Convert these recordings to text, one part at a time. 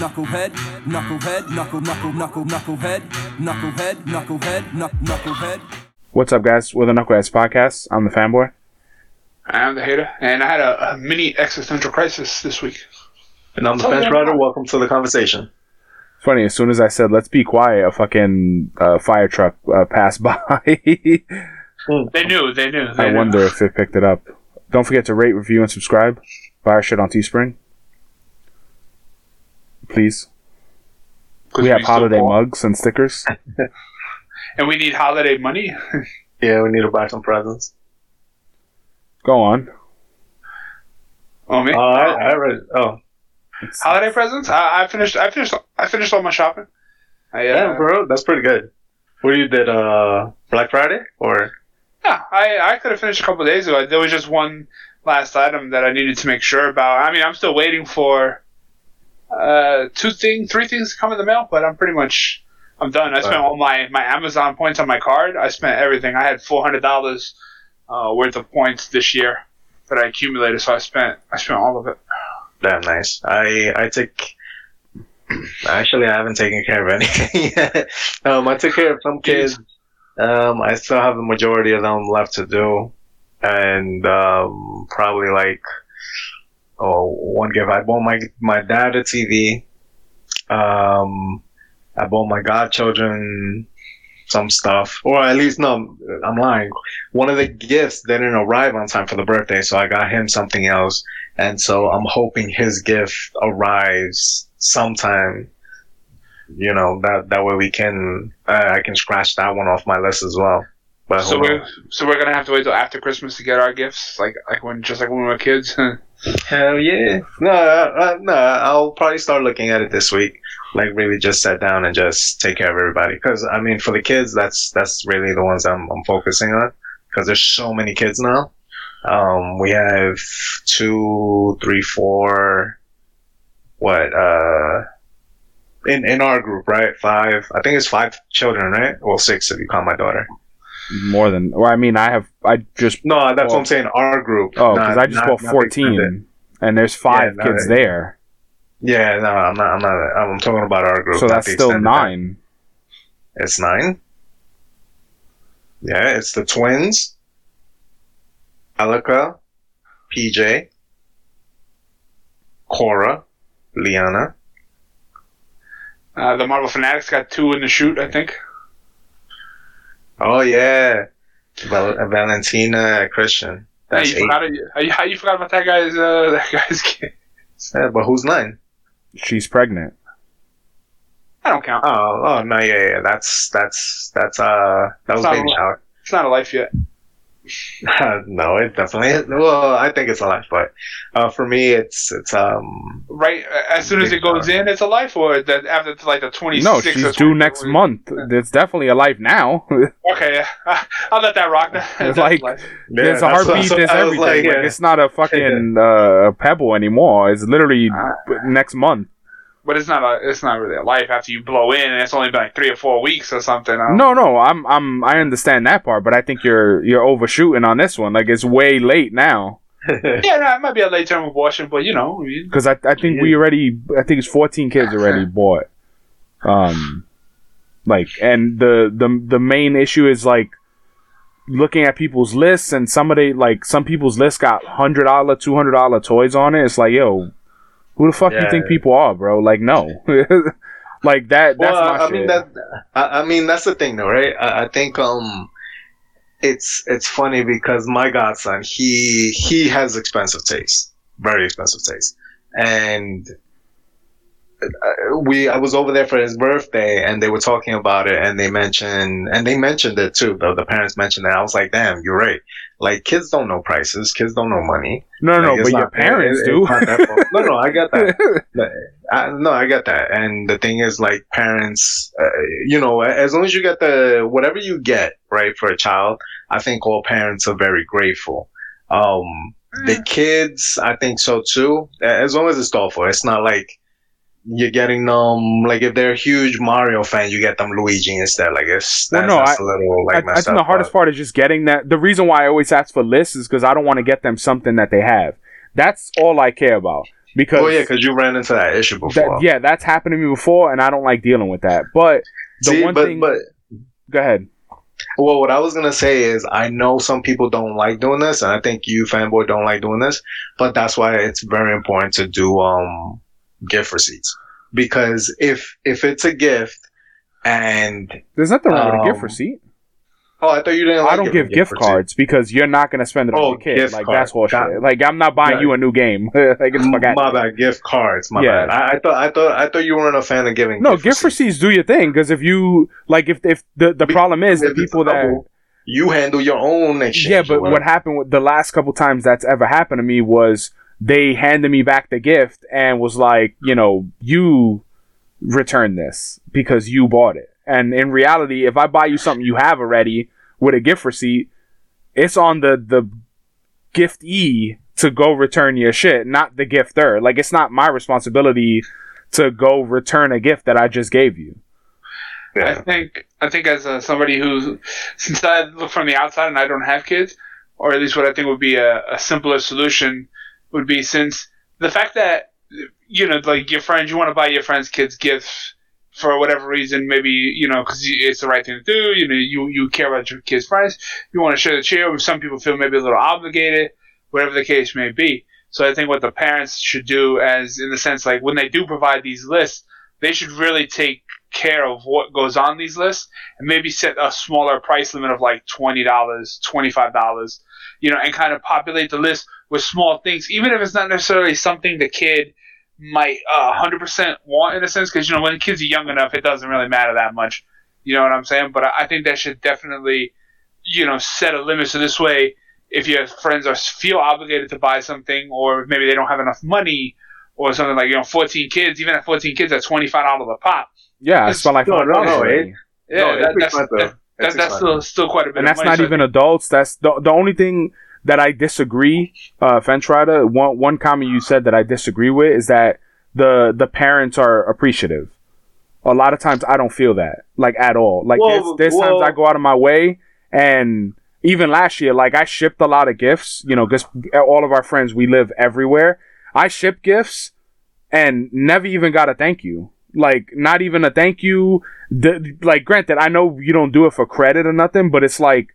knucklehead, knucklehead, knuckle, knuckle, knuckle, knucklehead, knucklehead, knucklehead, knucklehead. What's up, guys? We're the Knuckleheads Podcast. I'm the fanboy. I'm the hater, and I had a, a mini existential crisis this week. And I'm the fence rider. Welcome to the conversation. It's funny, as soon as I said, let's be quiet, a fucking uh, fire truck uh, passed by. They knew, they knew. They I knew. wonder if it picked it up. Don't forget to rate, review, and subscribe. Buy our shit on Teespring. Please. 'Cause We have holiday poor. mugs and stickers. and we need holiday money. Yeah, we need to buy some presents. Go on. Oh me, Oh, I, I read. Oh, holiday presents. I, I finished. I finished. I finished all my shopping. I, uh, yeah, bro, that's pretty good. What you did? Uh, Black Friday or? Yeah, I, I could have finished a couple of days ago. There was just one last item that I needed to make sure about. I mean, I'm still waiting for uh, two things, three things come in the mail, but I'm pretty much I'm done. I spent all my, my Amazon points on my card. I spent everything. I had four hundred dollars uh, worth of points this year that I accumulated, so I spent I spent all of it. Damn nice. I I take. Actually, I haven't taken care of anything yet. um, I took care of some kids. Um, I still have the majority of them left to do, and um, probably like oh one gift. I bought my my dad a TV. Um, I bought my godchildren some stuff, or at least no, I'm lying. One of the gifts didn't arrive on time for the birthday, so I got him something else, and so I'm hoping his gift arrives sometime. You know that that way we can uh, I can scratch that one off my list as well. But So we're on. so we're gonna have to wait till after Christmas to get our gifts, like like when just like when we were kids. Hell yeah. No, uh, uh, no, I'll probably start looking at it this week. Like really just sit down and just take care of everybody. Cause I mean, for the kids, that's, that's really the ones I'm, I'm focusing on. Cause there's so many kids now. Um, we have two, three, four, what, uh, in, in our group, right? Five, I think it's five children, right? Well, six if you count my daughter. More than. Well, I mean, I have. I just. No, that's what I'm saying. Our group. Oh, because I just not- bought 14. And there's five Yeah, kids no, there. Yeah, no, I'm not. I'm not. I'm talking about our group. So that's the still extended nine. It's nine. Yeah, it's the twins. Alika, PJ, Cora, Liana. uh, the Marvel Fanatics got two in the shoot, I think. Oh yeah, Val- Valentina, Christian. Hey, That's you eight. forgot, how you, how you forgot about that guy's uh, that guy's kid? Yeah, but who's nine? She's pregnant. I don't count. Oh, oh no, yeah, yeah. That's that's that's uh that was It's not baby a- shower. It's not a life yet. no, it definitely. Is. Well, I think it's a life, but uh, for me, it's it's um Right uh, as soon as it goes in, it's a life, or that after like the twenty No, she's due next month. It's definitely a life now. Okay, yeah. I'll let that rock. That's It's like- life. there's a heartbeat, that's there's everything. Like, like, it's not a fucking uh, pebble anymore. It's literally Ah. next month. But it's not a. It's not really a life after you blow in, and it's only been like three or four weeks or something. I don't- No, no, I'm, I'm, I understand that part, but I think you're, you're overshooting on this one. Like it's way late now Yeah, no, it might be a late term abortion, but you know, because I, I think we already, I think it's 14 kids already bought. Um, like, and the, the, the main issue is like looking at people's lists, and somebody like some people's lists got hundred dollar, two hundred dollar toys on it. It's like, yo, who the fuck you think people are, bro? Like, no, like that. That's well, my I shit. mean that. I, I mean that's the thing, though, right? I, I think um, it's it's funny because my godson he he has expensive taste, very expensive taste, and uh, we I was over there for his birthday and they were talking about it and they mentioned and they mentioned it too. though the parents mentioned it. I was like, damn, you're right. Like kids don't know prices, kids don't know money. no, no, Like, it's but your parents it- do. it's not their fault. no, no, I get that. I, no, I get that. And the thing is, like, parents, uh, you know, as long as you get the, whatever you get, right, for a child, I think all parents are very grateful. Um, the kids, I think so too, as long as it's thoughtful. It's not like, you're getting them like if they're a huge Mario fan, you get them Luigi instead. Like it's that's, no, that's a little like I, I think the hardest part is just getting that. The reason why I always ask for lists is because I don't want to get them something that they have. That's all I care about. because oh yeah, because you ran into that issue before. that, yeah, that's happened to me before, and I don't like dealing with that. But the See, one but, thing, but go ahead. Well, what I was gonna say is, I know some people don't like doing this, and I think you fanboy don't like doing this, but that's why it's very important to do um gift receipts because if if it's a gift and There's nothing wrong with a gift Um, receipt. oh, I thought you didn't. Like I don't give gift receipts. cards because you're not gonna spend it on Oh, your kid. gift Like card. that's horseshit. Got- Like I'm not buying Right. you a new game. like it's. My bad, gift cards. My Yeah. bad. I, I thought I thought I thought you weren't a fan of giving. No, gift receipts do your thing because if you like, if if the the Be- problem is the people that you handle your own exchange. yeah, but what happened with the last couple times that's ever happened to me was they handed me back the gift and was like, you know, you return this because you bought it. And in reality, if I buy you something you have already with a gift receipt, it's on the the giftee to go return your shit, not the gifter. Like it's not my responsibility to go return a gift that I just gave you. I think I think as uh somebody who, since I look from the outside and I don't have kids, or at least what I think would be a, a simpler solution would be since the fact that you know like your friends, you want to buy your friends' kids gifts for whatever reason, maybe you know because it's the right thing to do. You know, you you care about your kids' friends, you want to share the cheer. Some people feel maybe a little obligated, whatever the case may be. So I think what the parents should do, as in the sense like when they do provide these lists, they should really take care of what goes on these lists and maybe set a smaller price limit of like $20, $25, you know, and kind of populate the list with small things, even if it's not necessarily something the kid might uh, 100% want in a sense, because, you know, when kids are young enough, it doesn't really matter that much. You know what I'm saying? But I I think that should definitely, you know, set a limit. So this way, if your friends are feel obligated to buy something, or maybe they don't have enough money, or something like you know, 14 kids, even at 14 kids, at 25 dollars a pop. Yeah, I It's- spent like no, five no, no, already. Yeah, No, that, it's that's expensive. that, that, It's that's still still quite a bit. and of that's money. not So even think- adults. That's the the only thing that I disagree. Uh, Fence rider, one one comment you said that I disagree with is that the the parents are appreciative. A lot of times I don't feel that like at all. Like Well, there's, there's times I go out of my way and even last year, like I shipped a lot of gifts. You know, because all of our friends we live everywhere. I ship gifts and never even got a thank you. Like not even a thank you. The, like granted, I know you don't do it for credit or nothing, but it's like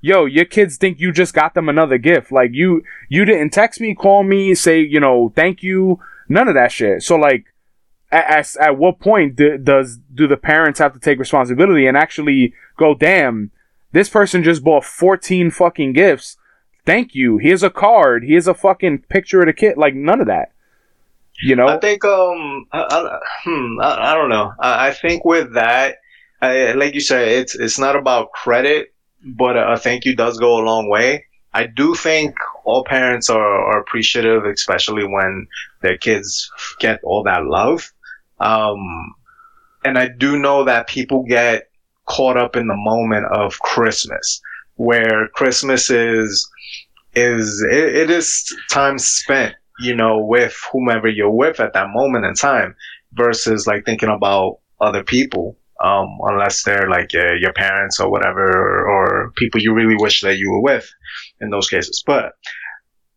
yo, your kids think you just got them another gift. Like you, you didn't text me, call me, say, you know, thank you, none of that shit. So like, at, at, at what point do, does, do the parents have to take responsibility and actually go, damn, this person just bought 14 fucking gifts. Thank you. Here's a card. Here's a fucking picture of the kid. Like none of that. You know? I think um I, I, hmm, I, I don't know. I, I think with that, I, like you said, it's it's not about credit, but a, thank you does go a long way. I do think all parents are, are appreciative, especially when their kids get all that love. Um, and I do know that people get caught up in the moment of Christmas, where Christmas is is it, it is time spent you know, with whomever you're with at that moment in time versus like thinking about other people. Um, unless they're like your, your parents or whatever, or, or people you really wish that you were with in those cases. But,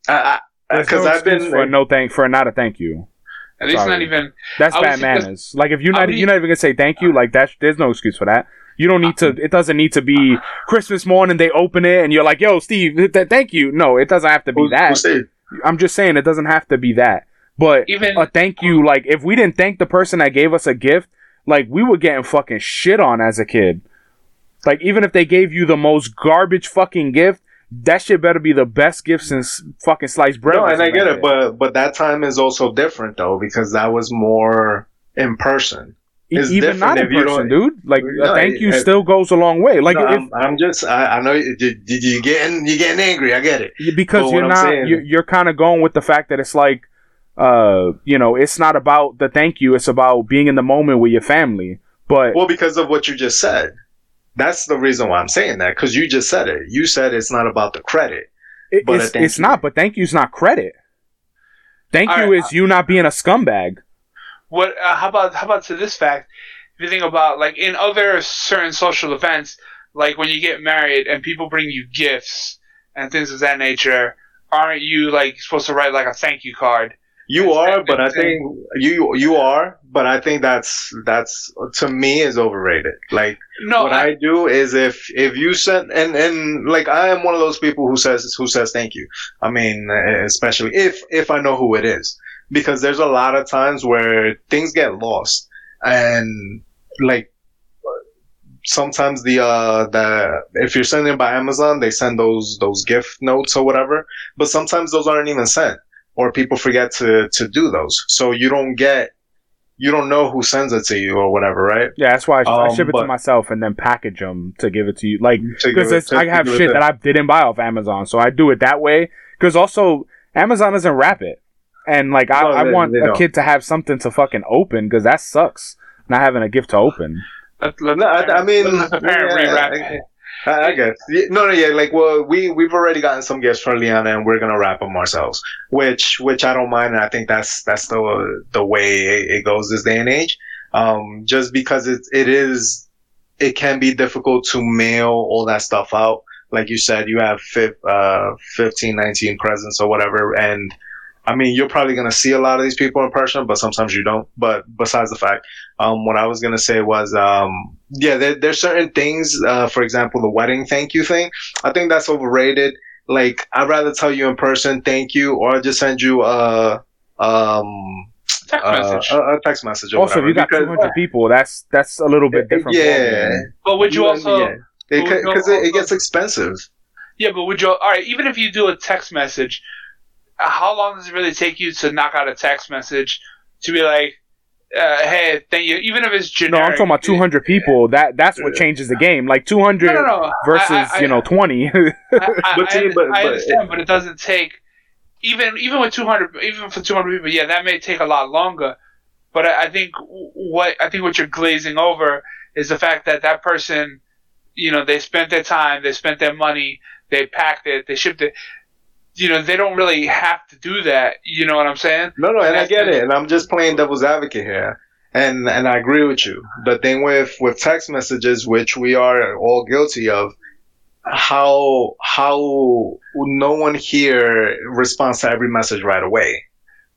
I, There's because no I've been, for a no thank for a not a thank you. At least Sorry. not even. That's I bad manners. Like if you're not would- you're not even gonna say thank you, like that's there's no excuse for that. You don't need to it doesn't need to be Christmas morning they open it and you're like, yo, Steve, th- th- thank you. No, it doesn't have to be who- who that. said- I'm just saying it doesn't have to be that. But Even- a thank you, like if we didn't thank the person that gave us a gift, like we were getting fucking shit on as a kid. Like even if they gave you the most garbage fucking gift, that shit better be the best gift since fucking sliced bread. No, and I get invented. it, but but that time is also different though because that was more in person. It's even not in you person, dude. Like No, a thank you it- still goes a long way. Like No, if, I'm, I'm just I, I know you, you, you getting you getting angry. I get it. because but you're not saying- you're, you're kind of going with the fact that it's like uh you know it's not about the thank you it's about being in the moment with your family but Well, because of what you just said. That's the reason why I'm saying that because you just said it. You said it's not about the credit. it- but it's, it's not but thank you's not credit thank All you right, is you not being a scumbag What? Uh, how about how about to this fact? If you think about like in other certain social events, like when you get married and people bring you gifts and things of that nature, aren't you like supposed to write like a thank you card? You are, but I think you you are, but I think that's that's to me is overrated. Like No, what I, I, do is if if you send and and like I am one of those people who says who says thank you. I mean, especially if if I know who it is, because there's a lot of times where things get lost and like sometimes the uh the if you're sending by Amazon, they send those those gift notes or whatever, but sometimes those aren't even sent or people forget to to do those. So you don't get you don't know who sends it to you or whatever, right? Yeah, that's why I, I Um, ship it to myself and then package them to give it to you. Like because it- it's to I have shit that I didn't buy off Amazon, so I do it that way. Because also Amazon doesn't wrap it, and like I, No, I want a don't. kid to have something to fucking open because that sucks. Not having a gift to open. let, let No, I, I mean, let the yeah, I. I, I guess. No, no, yeah. Like, well, we we've already gotten some gifts from Liana, and we're gonna wrap them ourselves, which which I don't mind. And I think that's that's the the way it, it goes this day and age. Um, just because it it is, it can be difficult to mail all that stuff out. Like you said, you have fif- uh, 15, 19 presents or whatever, and I mean, you're probably gonna see a lot of these people in person, but sometimes you don't. But besides the fact, um, what I was gonna say was, um, yeah, there, there's certain things. Uh, for example, the wedding thank you thing. I think that's overrated. Like, I'd rather tell you in person thank you, or I'll just send you a um Text uh, message. a, a text message. Or Also, if whatever, you got because- 200 people, that's that's a little bit different. Yeah, ballgame. but would you also? yeah, would because it, it gets expensive. Yeah, but would you? All right, even if you do a text message, how long does it really take you to knock out a text message to be like, uh, "Hey, thank you," even if it's generic. No. I'm talking about 200 people. That that's what changes the game. Like 200 No, no, no. versus I- I- you know 20. I, I, But I, see, but- I but- understand, but it doesn't take even even with 200 even for 200 people. Yeah, that may take a lot longer. But I, I think what I think what you're glazing over is the fact that that person, you know, they spent their time, they spent their money, they packed it, they shipped it. You know, they don't really have to do that. You know what I'm saying? No, no, and I get it, and I'm just playing devil's advocate here, and and I agree with you. The thing with with text messages, which we are all guilty of, how how no one here responds to every message right away.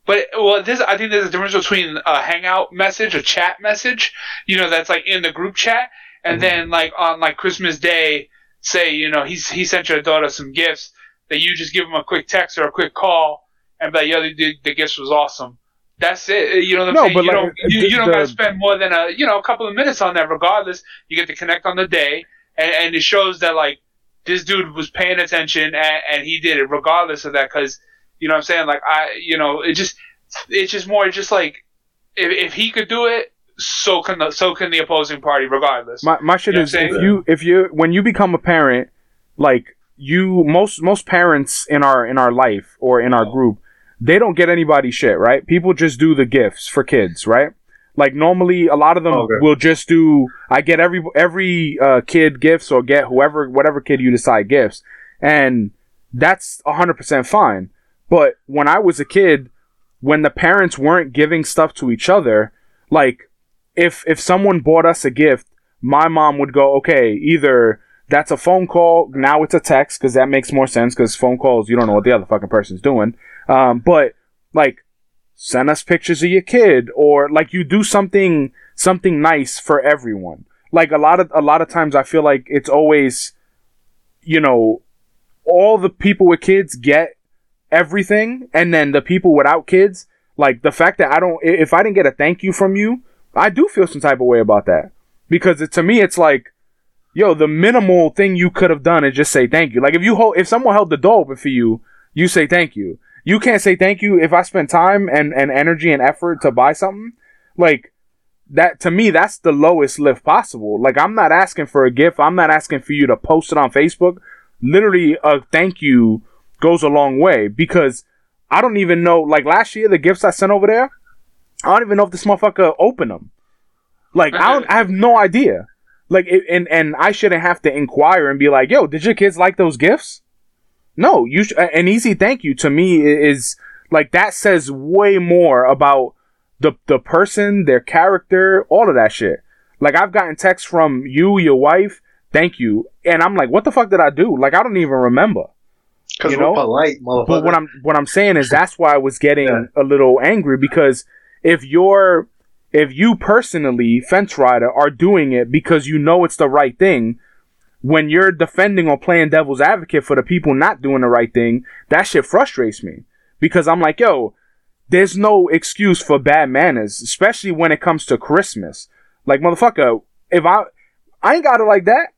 But well, this I think there's a difference between a hangout message, a chat message, you know, that's like in the group chat, and Mhm. then like on like Christmas Day, say you know he's he sent your daughter some gifts that you just give him a quick text or a quick call and be like, yo, the, the gifts was awesome. That's it. Uh, you know what I'm No, saying? but you like, don't you, the- you don't gotta uh, spend more than a you know a couple of minutes on that. Regardless, you get to connect on the day, and, and it shows that like this dude was paying attention and, and he did it regardless of that because you know what I'm saying like I you know it just it's just more just like if, if he could do it so can the so can the opposing party regardless My my shit You know is if you if you when you become a parent, like you most most parents in our in our life or in our group, they don't get anybody shit, right? People just do the gifts for kids, right? Like normally, a lot of them Okay. will just do. I get every every uh, kid gifts or get whoever whatever kid you decide gifts, and that's hundred percent fine. But when I was a kid, when the parents weren't giving stuff to each other, like if if someone bought us a gift, my mom would go, okay, either that's a phone call, now it's a text because that makes more sense because phone calls you don't know what the other fucking person's doing. Um, but like send us pictures of your kid or like you do something something nice for everyone. Like a lot of a lot of times I feel like it's always you know all the people with kids get everything and then the people without kids like the fact that I don't if I didn't get a thank you from you, I do feel some type of way about that. Because it, to me it's like yo, the minimal thing you could have done is just say thank you. Like if you hold if someone held the door open for you, you say thank you. You can't say thank you if I spent time and, and energy and effort to buy something. Like that to me that's the lowest lift possible. Like I'm not asking for a gift. I'm not asking for you to post it on Facebook. Literally a thank you goes a long way because I don't even know like last year the gifts I sent over there, I don't even know if this motherfucker opened them. Like I don't I have no idea. Like it, and and I shouldn't have to inquire and be like, "Yo, did your kids like those gifts?" No, you sh- an easy thank you to me is like that says way more about the the person, their character, all of that shit. Like I've gotten texts from you, your wife, thank you, and I'm like, what the fuck did I do? Like I don't even remember. Because You know? polite, motherfucker. But what I'm what I'm saying is that's why I was getting Yeah. a little angry because if you're if you personally fence rider are doing it because you know it's the right thing, when you're defending or playing devil's advocate for the people not doing the right thing, that shit frustrates me because I'm like, yo, there's no excuse for bad manners, especially when it comes to Christmas. Like motherfucker, if I I ain't got it like that.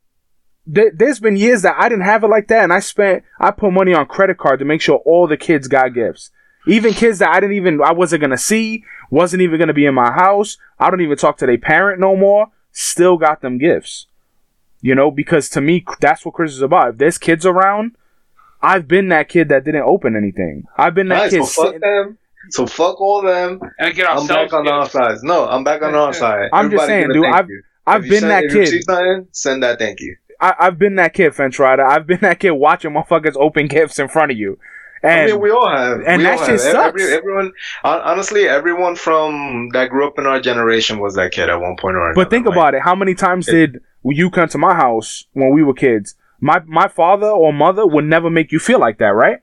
There, there's been years that I didn't have it like that, and I spent I put money on credit card to make sure all the kids got gifts, even kids that I didn't even I wasn't gonna see, wasn't even gonna be in my house. I don't even talk to their parent no more. Still got them gifts, you know, because to me that's what Christmas is about. If there's kids around, I've been that kid that didn't open anything. I've been that Nice, kid. so fuck sitting- them. So fuck all them. and get I'm back on our gifts. side. No, I'm back on our side. I'm just saying, dude, I've- you. I've If you been send- that if you see kid. something, send that thank you. I, I've been that kid, fence rider. I've been that kid watching motherfuckers open gifts in front of you. And I mean, we all have. and we that shit have. Every- sucks. everyone, honestly, everyone from that grew up in our generation was that kid at one point or another. But think about it. How many times did you come to my house when we were kids? My my father or mother would never make you feel like that, right?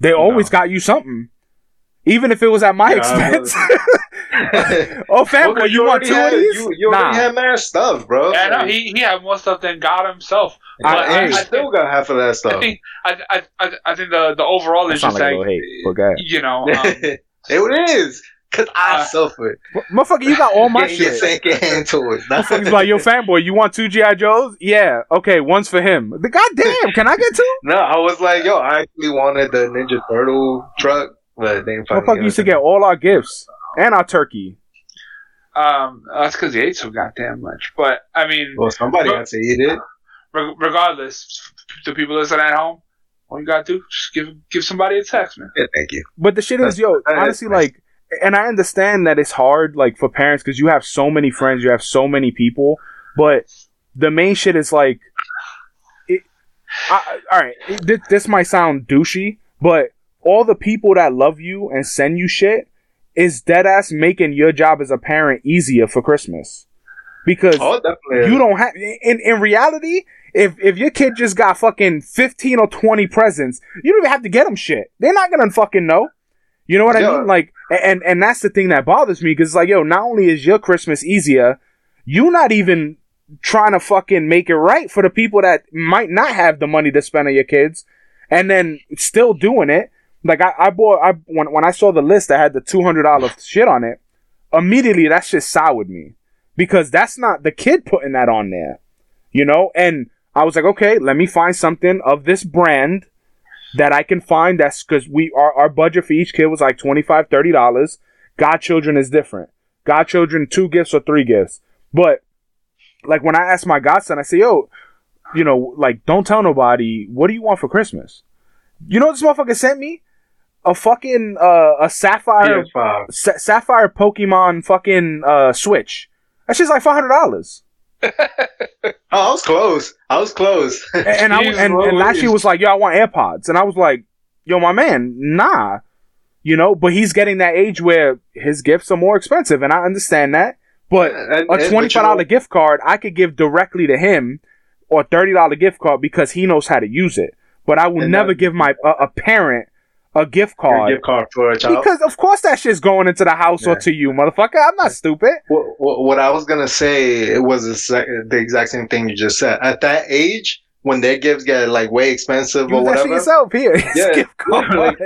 They always got you something, even if it was at my Yeah, expense. oh, family, Well, you, want two had, of these? You, you nah, already had mad stuff, bro. Yeah, no, he he had more stuff than God himself. I- But. I, I I, still think, got half of that I stuff. think I, I, I, I think the the overall that is just like like hate. But go ahead. you know. Um, it is. Because I Uh, suffered. motherfucker, you got all my Getting your shit. second hand to it. Motherfucker's like, yo, fanboy, you want two GI Joes? Yeah, okay, one's for him. The goddamn, can I get two? No, I was like, yo, I actually wanted the Ninja Turtle truck, but they didn't fucking Motherfucker used to get all our gifts and our turkey. um, that's because he ate so goddamn much. But I mean, Well, somebody had to eat it. regardless, the people listening at home, all you gotta do just give give somebody a text, man. Yeah, thank you. But the shit is, yo, That's- honestly, that's- like, and I understand that it's hard, like, for parents because you have so many friends, you have so many people. But the main shit is like, it, I, all right, it, this, this might sound douchey, but all the people that love you and send you shit is dead ass making your job as a parent easier for Christmas. Because Oh, you don't have in in reality if if your kid just got fucking 15 or 20 presents you don't even have to get them shit. They're not gonna fucking know. You know what i mean? Like and and that's the thing that bothers me because like yo not only is your christmas easier you're not even trying to fucking make it right for the people that might not have the money to spend on your kids and then still doing it like i, I bought i when, when i saw the list that had the $200 shit on it immediately that shit soured me because that's not the kid putting that on there, you know? And I was like, okay, let me find something of this brand that I can find that's because we our, our budget for each kid was like 25 $30. Godchildren is different. Godchildren, two gifts or three gifts. But like when I asked my godson, I say, yo, you know, like don't tell nobody, what do you want for Christmas? You know what this motherfucker sent me? A fucking uh, a sapphire Sa- Sapphire Pokemon fucking uh, Switch. That shit's like five hundred dollars. Oh, I was close. I was close. And, and I and, and last year was like, yo, I want AirPods, and I was like, yo, my man, nah, you know. But he's getting that age where his gifts are more expensive, and I understand that. But And- a and- but twenty you five dollar gift card I could give directly to him, or thirty dollar gift card because he knows how to use it. But I will never that- give my a, a parent a gift Your card. gift card for a child. Because of course that shit's going into the house or to you, motherfucker. I'm not stupid. What, what, what I was gonna say it was the, sec- the exact same thing you just said. At that age, when their gifts get like way expensive Use or whatever, yourself here. Yeah, gift card. like-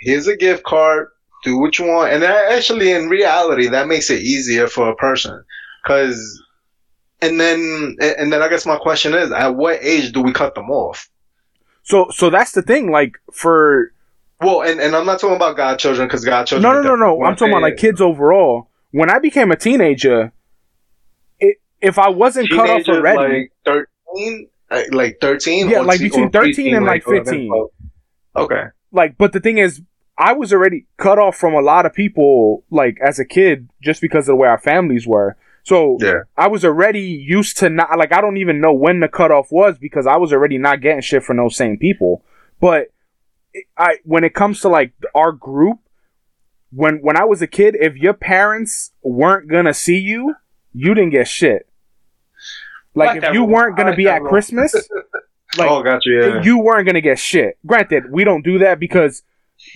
here's a gift card. Do what you want, and that actually, in reality, that makes it easier for a person. Cause, and then, and then I guess my question is, at what age do we cut them off? so so that's the thing. Like for Well, and, and I'm not talking about godchildren because godchildren. no no no no. I'm talking about like kids overall. When I became a teenager, it, if I wasn't cut off already, like thirteen, uh, like thirteen. Yeah, or like between or 13 and, preteen, like 15. 12. Okay. like but the thing is I was already cut off from a lot of people like as a kid just because of the way our families were. So Yeah. I was already used to not like I don't even know when the cutoff was because I was already not getting shit from those same people. But it- I when it comes to like our group, when when I was a kid, if your parents weren't gonna see you, you didn't get shit. Like Fuck if you rule. weren't gonna like be at rule. Christmas, like oh, got you. Yeah. you weren't gonna get shit. Granted, we don't do that because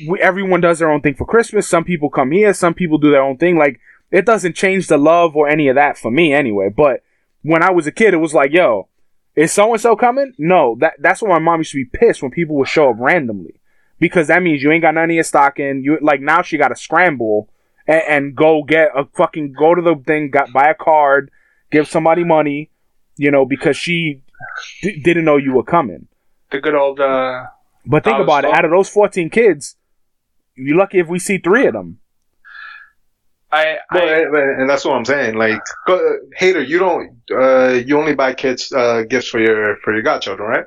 we, everyone does their own thing for Christmas. Some people come here, some people do their own thing. Like it doesn't change the love or any of that for me anyway. But when I was a kid, it was like, yo, is so and so coming? No, that that's why my mom used to be pissed when people would show up randomly because that means you ain't got none of your stock in. You like now she got to scramble and, and go get a fucking go to the thing, got buy a card, give somebody money, you know, because she d- didn't know you were coming. The good old. uh But think I was about it. Out of those 14 kids, you're lucky if we see three of them. I, Well, I and, and that's what I'm saying. Like, go, hater, you don't, uh, you only buy kids uh, gifts for your for your godchildren, right?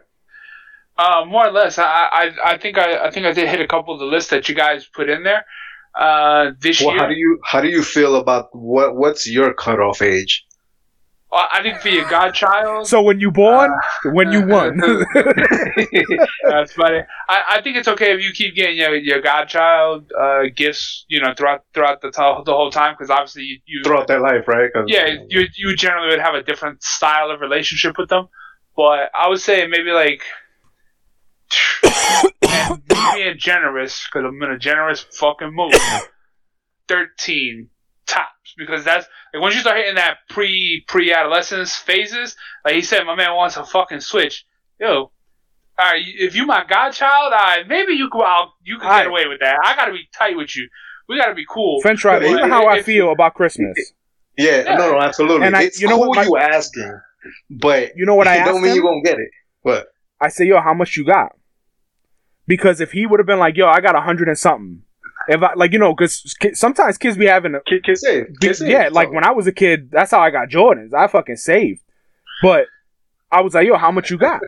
Uh, more or less. I, I, I think I, I think I did hit a couple of the lists that you guys put in there. Uh, this Well, year, how do you how do you feel about what what's your cutoff age? Uh, I think for your godchild. So when you born, when you won. That's funny. I, I think it's okay if you keep getting your, your godchild uh, gifts, you know, throughout throughout the, to- the whole time, because obviously you, you Throughout their life, right? 'Cause- yeah, you you generally would have a different style of relationship with them. But I would say maybe like and being generous because I'm in a generous fucking mood. Thirteen tops because that's like once you start hitting that pre pre adolescence phases. Like he said, my man wants a fucking switch. Yo, all right, if you my godchild, all right, maybe you go out, you can All right. get away with that. I gotta be tight with you. We gotta be cool. French fry, But you know how I if- feel about Christmas. yeah, no, no, absolutely. And I- it's you know cool what my- you asking, but You know what I don't mean him? you gonna get it. But I say, yo, how much you got? Because if he would have been like, yo, I got a hundred and something. If I like, you know, because sometimes kids be having, a, kid, kid save, be- kid save. yeah, like when I was a kid, that's how I got Jordans. I fucking saved. But I was like, yo, how much you got?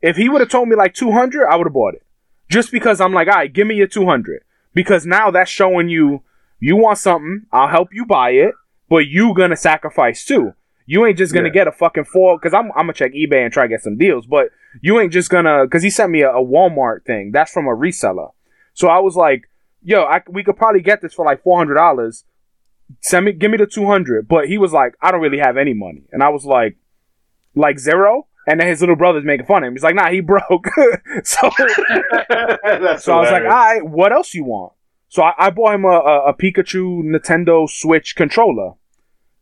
If he would have told me like two hundred, I would have bought it. Just because I'm like, all right, give me your two hundred. Because now that's showing you you want something, I'll help you buy it, but you gonna sacrifice too. You ain't just gonna Yeah. get a fucking four because I'm I'm gonna check eBay and try to get some deals, but you ain't just gonna because he sent me a, a Walmart thing. That's from a reseller. So I was like, yo, I, we could probably get this for like four hundred dollars. Send me, give me the two hundred. But he was like, I don't really have any money, and I was like, like zero. And then his little brother's making fun of him. He's like, nah, he broke. so so I was like, all right, what else you want? So I, I bought him a, a, a Pikachu Nintendo Switch controller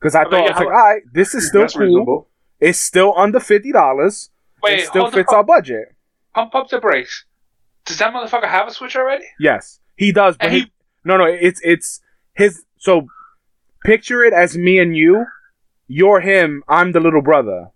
because I Okay, thought yeah, it's like, all right, this is still cool. reasonable. It's still under fifty dollars. Wait, It still hold the fits fu- our budget. pump up the brakes. Does that motherfucker have a switch already? Yes, he does. But he, he- no, no, it's it's his. So picture it as me and you. You're him. I'm the little brother.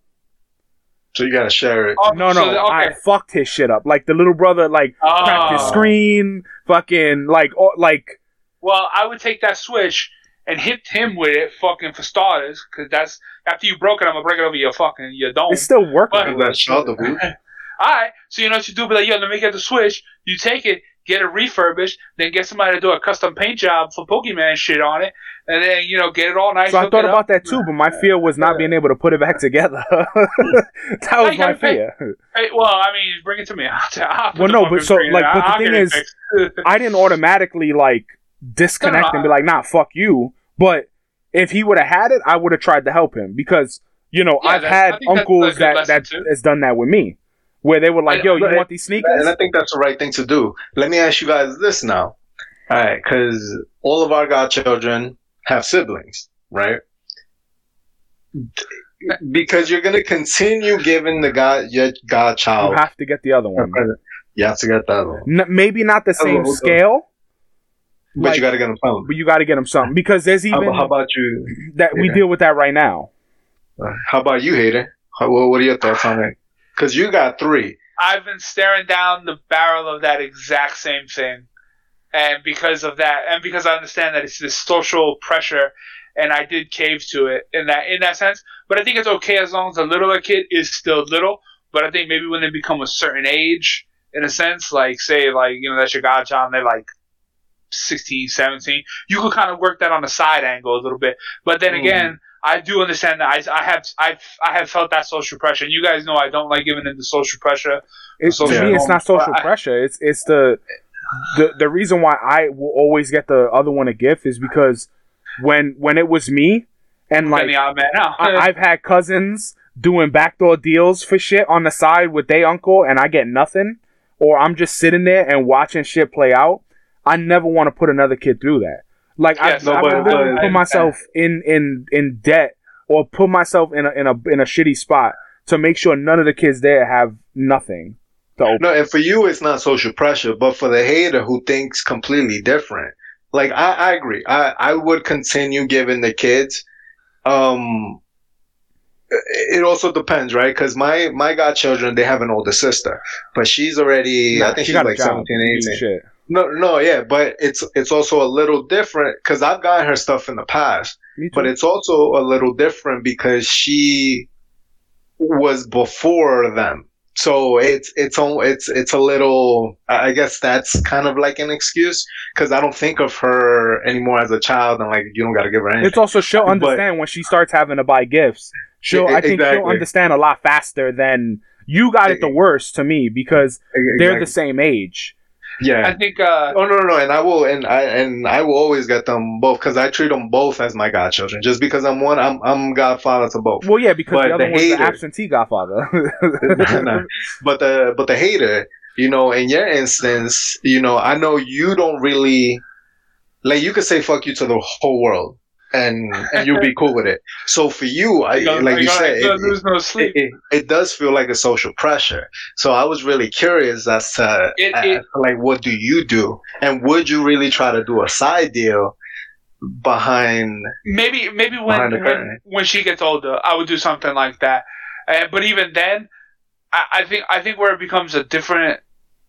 So you gotta share it. Oh, No, so no, I fucked his shit up. Like the little brother, like cracked his Oh. screen, fucking like, oh, like Well, I would take that switch and hit him with it, fucking for starters, because that's after you broke it, I'm gonna break it over your fucking your dome. it's still working. But- That's shoulder boot. All right, so you know what you do? Be like, yo, let me get the switch. You take it, get it refurbished, then get somebody to do a custom paint job for Pokemon shit on it, and then you know get it all nice. So I thought about up. that too, but my fear was not being able to put it back together. that was my gotta pay- fear. Hey, well, I mean, bring it to me. I'll, t- I'll put Well, no, but so, like, but the I'll thing get it is, fixed. I didn't automatically like disconnect No, no, and be like, "Nah, fuck you." But if he would have had it, I would have tried to help him because you know Yeah, I've had think that's a uncles that that too. has done that with me, where they were like, "Yo, you want these sneakers?" And I think that's the right thing to do. Let me ask you guys this now. All right, because all of our godchildren have siblings, right? Because you're gonna continue giving the god your godchild. You have to get the other one. You have to get that one, N- maybe not the same scale, but like- you got to get them something. but you got to get him something because there's How, even how about you? that we deal with that right now. Uh, how about you, hater? How, what what are your thoughts on it? Because you got three. I've been staring down the barrel of that exact same thing. And because of that, and because I understand that it's this social pressure, and I did cave to it in that in that sense. But I think it's okay as long as the littler kid is still little. But I think maybe when they become a certain age, in a sense, like say like you know that's your godchild, and they're like 16, 17, you could kind of work that on the side angle a little bit. But then Mhm. again, I do understand that I, I have I've I have felt that social pressure. And you guys know I don't like giving into social pressure. It's, social to me, it's not social but I- pressure. It's it's the the the reason why I will always get the other one a gift is because when when it was me and like Like, the odd man out. I, I've had cousins doing backdoor deals for shit on the side with their uncle and I get nothing, or I'm just sitting there and watching shit play out, I never want to put another kid through that. Like Yes, I, no, I but- would literally but- put myself in in in debt or put myself in a in a in a shitty spot to make sure none of the kids there have nothing to open. No, and for you, it's not social pressure, but for the hater who thinks completely different, like I, I agree. I, I would continue giving the kids. Um, it also depends, right? Because my my godchildren, they have an older sister, but she's already, Nah, I think she she's got a like job, 17, piece of 18. No, no, yeah, but it's it's also a little different because I've gotten her stuff in the past. But it's also a little different because she was before them. So it's it's it's it's a little. I guess that's kind of like an excuse because I don't think of her anymore as a child and like you don't got to give her anything. It's also she'll But- understand when she starts having to buy gifts. She'll, I think she'll understand a lot faster than you got it the worst to me because they're the same age. Yeah. I think uh, Oh no, no, no, and I will, and I and I will always get them both because I treat them both as my godchildren. Just because I'm one, I'm I'm godfather to both. Well, yeah, because But the other the one's the absentee godfather. No. but the but the hater, you know, in your instance, you know, I know you don't really like you could say fuck you to the whole world and and you'll be cool with it. So for you, I like you said, it, no it, sleep. it, it does feel like a social pressure. So I was really curious as to to, like what do you do, and would you really try to do a side deal behind? maybe maybe when when, when she gets older, I would do something like that. Uh, but even then, I, I think I think where it becomes a different.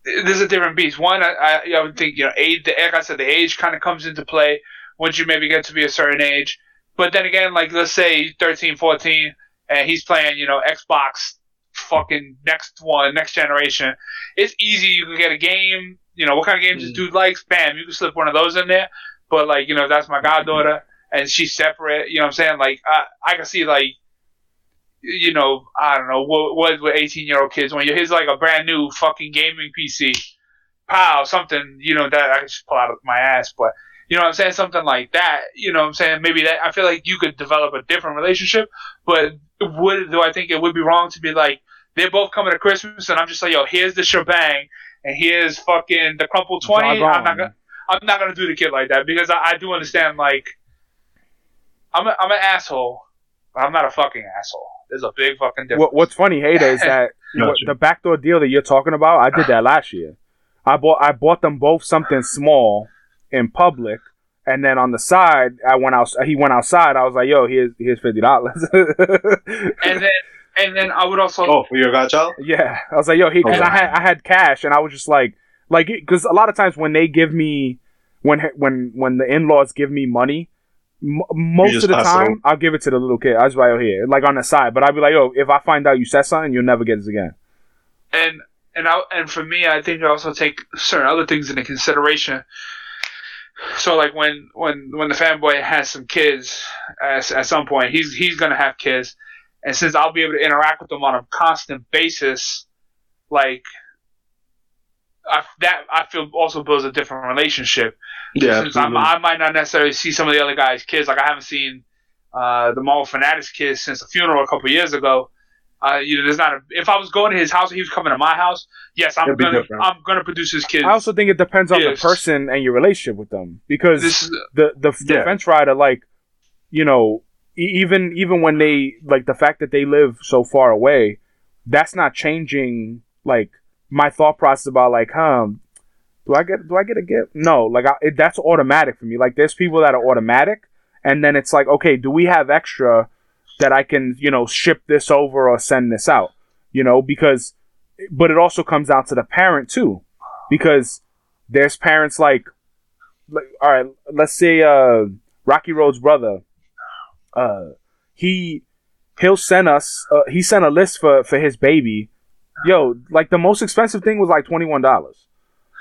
There's a different beast. One, I, I, I would think you know, age. the- Like I said, the age kind of comes into play once you maybe get to be a certain age. But then again, like let's say he's 13, 14, and he's playing, you know, Xbox, fucking next one, next generation. It's easy. You can get a game. You know, what kind of games this Mm. dude likes? Bam, you can slip one of those in there. But like, you know, if that's my goddaughter and she's separate. You know what I'm saying? Like, I, I can see like, you know, I don't know what what with 18 year old kids when you here's like a brand new fucking gaming PC, pow, something you know that I can just pull out of my ass, but. You know what I'm saying? Something like that. You know what I'm saying? Maybe that. I feel like you could develop a different relationship, but would do I think it would be wrong to be like they're both coming to Christmas and I'm just like, yo, here's the shebang and here's fucking the crumple twenty. I'm not gonna I'm not gonna do the kid like that because I, I do understand like I'm a, I'm an asshole. But I'm not a fucking asshole. There's a big fucking difference. what, what's funny, Hater, is that Gotcha. what- the backdoor deal that you're talking about, I did that last year. I bought I bought them both something small in public, and then on the side, I went out. He went outside. I was like, "Yo, here's here's fifty dollars." and then and then I would also Oh, for your godchild? Yeah, I was like, yo, because Okay. I had I had cash, and I was just like, like, because a lot of times when they give me, when when when the in laws give me money, m- most of the time. I'll give it to the little kid. I was like, oh here, like on the side, but I'd be like, yo, if I find out you said something, you'll never get this again. and and I, and for me, I think I also take certain other things into consideration. So like when when when the fanboy has some kids at, at some point, he's he's gonna have kids, and since I'll be able to interact with them on a constant basis, like I, that I feel also builds a different relationship. Yeah, since I'm, I might not necessarily see some of the other guys' kids. Like I haven't seen uh, the Marvel Fanatics kids since the funeral a couple years ago. Uh, you know, there's not a. If I was going to his house and he was coming to my house, yes, I'm It'd gonna different. I'm gonna produce his kids. I also think it depends on Yes. the person and your relationship with them because this is the the, the Yeah. fence rider, like, you know, e- even even when they like the fact that they live so far away, that's not changing like my thought process about like, huh, do I get do I get a gift? No, like I, it, that's automatic for me. Like there's people that are automatic, and then it's like, okay, do we have extra that I can you know ship this over or send this out? You know, because but it also comes down to the parent too, because there's parents like like all right let's say uh rocky road's brother uh he he'll send us uh, he sent a list for for his baby yo like the most expensive thing was like $21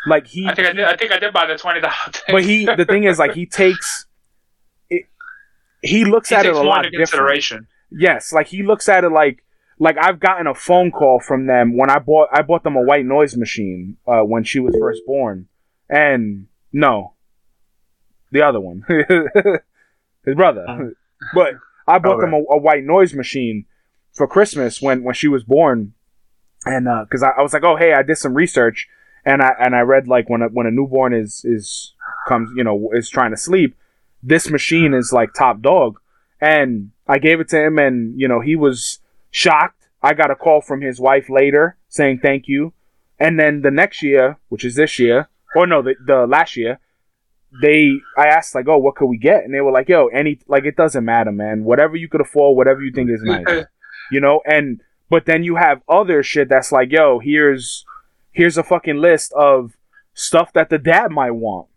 like he I think I did. I think I did buy the twenty dollars. but he the thing is like he takes it he looks he at it a lot different consideration. Yes, like he looks at it like like I've gotten a phone call from them when I bought I bought them a white noise machine uh, when she was first born, and no, the other one, his brother. but I bought them a, a white noise machine, for Christmas when when she was born, and because I, I was like, oh hey, I did some research, and I and I read like when a, when a newborn is is comes you know is trying to sleep, this machine is like top dog, and I gave it to him, and you know he was shocked. I got a call from his wife later saying thank you, and then the next year, which is this year, or no, the, the last year, they I asked like, oh, what could we get? And they were like, yo, any like it doesn't matter, man. Whatever you could afford, whatever you think is nice, you know. And but then you have other shit that's like, yo, here's here's a fucking list of stuff that the dad might want,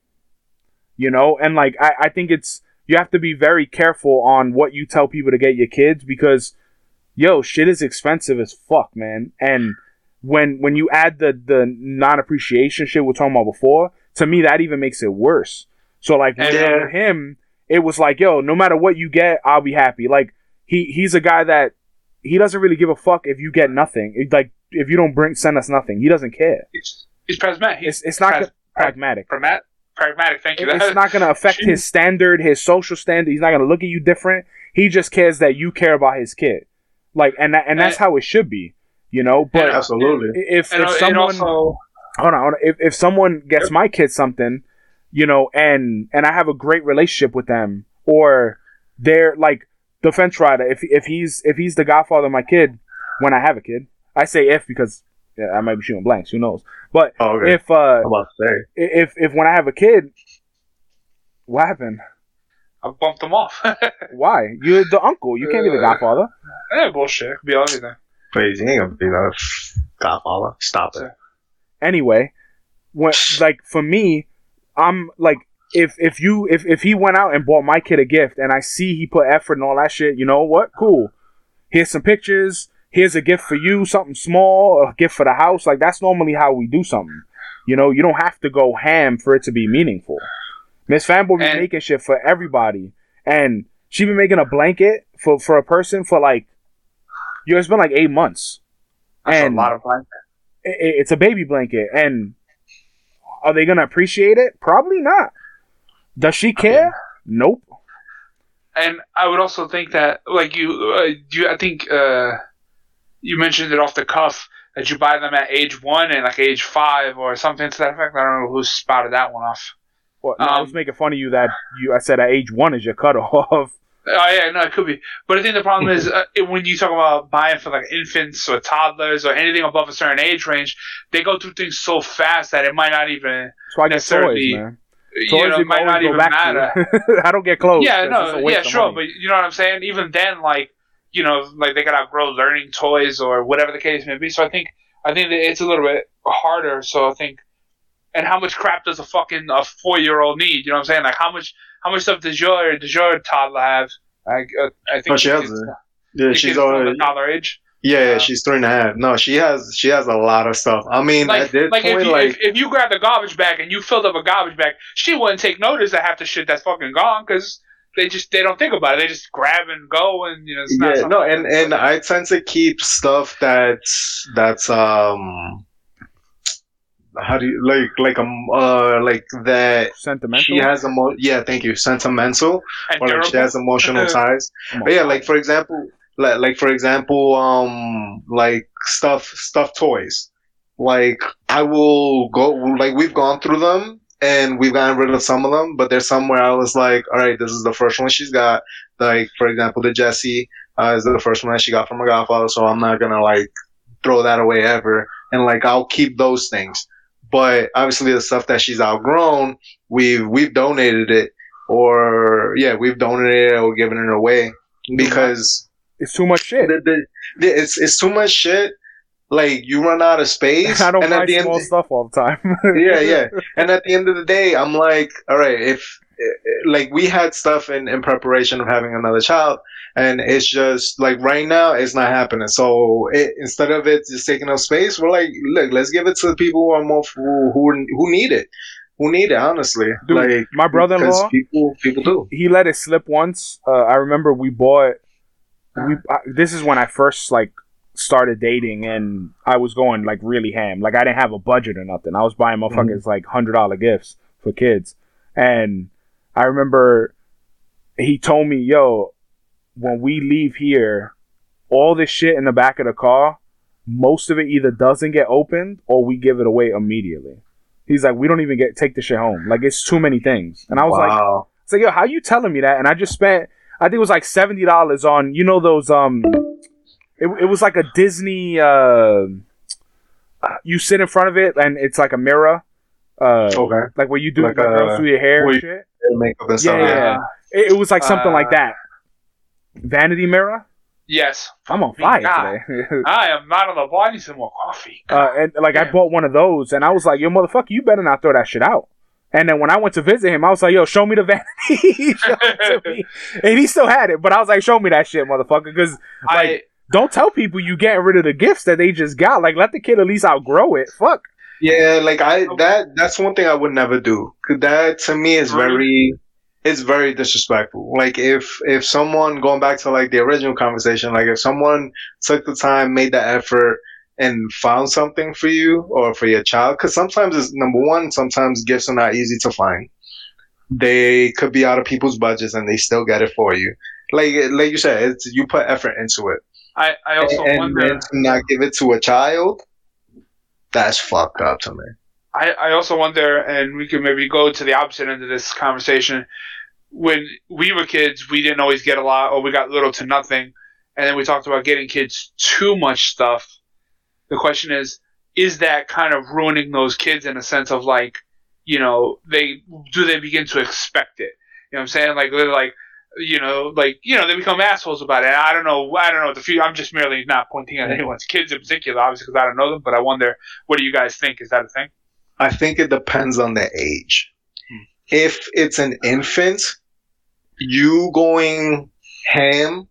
you know. And like I I think it's you have to be very careful on what you tell people to get your kids because yo, shit is expensive as fuck, man. And when when you add the the non appreciation shit we are talking about before, to me that even makes it worse. So like with Yeah. him, it was like, yo, no matter what you get, I'll be happy. Like he he's a guy that he doesn't really give a fuck if you get nothing. It- like if you don't bring send us nothing, he doesn't care. He's, he's pragmatic. He's It's it's not pragmatic. pragmatic. Pragmatic. Thank you. It's not gonna affect Jeez. his standard, his social standard. He's not gonna look at you different. He just cares that you care about his kid. Like and that, and that's how it should be, you know. But And, Absolutely. if and, if someone also, hold on, hold on. If, if someone gets my kid something, you know, and and I have a great relationship with them, or they're like the fence rider. If if he's if he's the godfather of my kid, when I have a kid, I say if because yeah, I might be shooting blanks. Who knows? But Oh, okay. if uh I'm about to say. if if when I have a kid, what happened? I bumped him off. Why? You're the uncle. You can't be the godfather. yeah, bullshit. It could be anything. Please, you ain't gonna be that Godfather. Stop it. anyway when like for me i'm like if if you if, if he went out and bought my kid a gift and i see he put effort and all that shit you know what cool here's some pictures here's a gift for you something small a gift for the house. Like that's normally how we do something. You know you don't have to go ham for it to be meaningful. Miss fanboy be And- making shit for everybody. And she been making a blanket for for a person for like you know, it's been like eight months. That's And- a lot of i- it's a baby blanket. And are they gonna appreciate it? Probably not. Does she care? nope. And I would also think that, like you, uh, you, I think uh, you mentioned it off the cuff that you buy them at age one and like age five or something to that effect. I don't know who spotted that one off. well, no, i was Um, making fun of you that you i said at age one is your cutoff Oh yeah, no, it could be. But I think the problem is uh, when you talk about buying for like infants or toddlers or anything above a certain age range, they go through things so fast that it might not even, so i get toys Necessarily, man you toys know, you it might not even matter. i don't get clothes yeah, 'cause it's a no, yeah, sure, money. but you know what I'm saying. Even then, like you know, like they gotta outgrow learning toys or whatever the case may be. So I think I think that it's a little bit harder. So I think, and how much crap does a fucking a four year old need? You know what I'm saying? Like how much how much stuff does your does your toddler have? I, I think Oh, she has it. Yeah, she's already. toddler age. Yeah, yeah, Uh, she's three and a half. No, she has she has a lot of stuff. I mean, Like, like, point, if, you, like if, if you grabbed a garbage bag and you filled up a garbage bag, she wouldn't take notice of half the shit that's fucking gone because they just they don't think about it. They just grab and go and you know. It's not yeah, no, and and I tend to keep stuff that's that's um how do you like like um uh like that sentimental she has a emo yeah thank you sentimental and or like she has emotional ties. But yeah, like for example, like, like for example, um, like stuff, stuff toys. Like I will go, like we've gone through them and we've gotten rid of some of them, but there's some where I was like, all right, this is the first one she's got. Like for example, the Jessie uh, is the first one that she got from her godfather, so I'm not gonna like throw that away ever. And like I'll keep those things. But obviously, the stuff that she's outgrown, we've we've donated it, or yeah, we've donated it or given it away because it's too much shit the, the, it's it's too much shit. Like you run out of space, i don't and buy at the end, small stuff all the time yeah, yeah. And at the end of the day, I'm like, all right, if eh, eh, like we had stuff in in preparation of having another child, and it's just like right now it's not happening. So it, instead of it just taking up space, we're like, look, let's give it to the people who are more who who, who need it, who need it. Honestly, Dude, like my brother-in-law- people people do. he let it slip once. Uh, I remember we bought. We uh, this is when I first like started dating, and I was going like really ham. Like I didn't have a budget or nothing. I was buying motherfuckers like hundred dollar gifts for kids, and I remember he told me, "Yo, when we leave here, all this shit in the back of the car, most of it either doesn't get opened or we give it away immediately. He's like, we don't even get take the shit home. Like it's too many things. And I was like, wow. it's like, yo, how you telling me that? And I just spent, I think it was like seventy dollars on, you know, those um, it, it was like a Disney. uh You sit in front of it and it's like a mirror, uh, okay. like where you do Like the girls a- do your hair and you- shit. Makeup and Yeah, stuff. yeah, yeah. It, it was like something like Uh, that. Vanity mirror. Yes. I'm on fire today. I am not on the bar. I need some more coffee. uh, and like I bought one of those, and I was like, "Yo, motherfucker, you better not throw that shit out." And then when I went to visit him, I was like, "Yo, show me the vanity." Show it to me. And he still had it, but I was like, "Show me that shit, motherfucker," because I like, don't tell people you getting rid of the gifts that they just got. Like, let the kid at least outgrow it. Fuck. Yeah, like I that that's one thing I would never do. 'Cause that to me is very it's very disrespectful. Like if if someone going back to like the original conversation, like if someone took the time, made the effort and found something for you or for your child cuz sometimes it's number 1, sometimes gifts are not easy to find. They could be out of people's budgets and they still get it for you. Like like you said, it's you put effort into it. I, I also and, wonder. and to not give it to a child, that's fucked up to me. I, I also wonder, and we could maybe go to the opposite end of this conversation. When we were kids, we didn't always get a lot, or we got little to nothing. And then we talked about getting kids too much stuff. The question is, is that kind of ruining those kids in a sense of like, you know, they do they begin to expect it? You know what I'm saying? Like they're like, you know, like you know, they become assholes about it. I don't know. I don't know what the future. I'm just merely not pointing at anyone's kids in particular, obviously, because I don't know them. But I wonder, what do you guys think? Is that a thing? I think it depends on the age. Hmm. If it's an infant, you going ham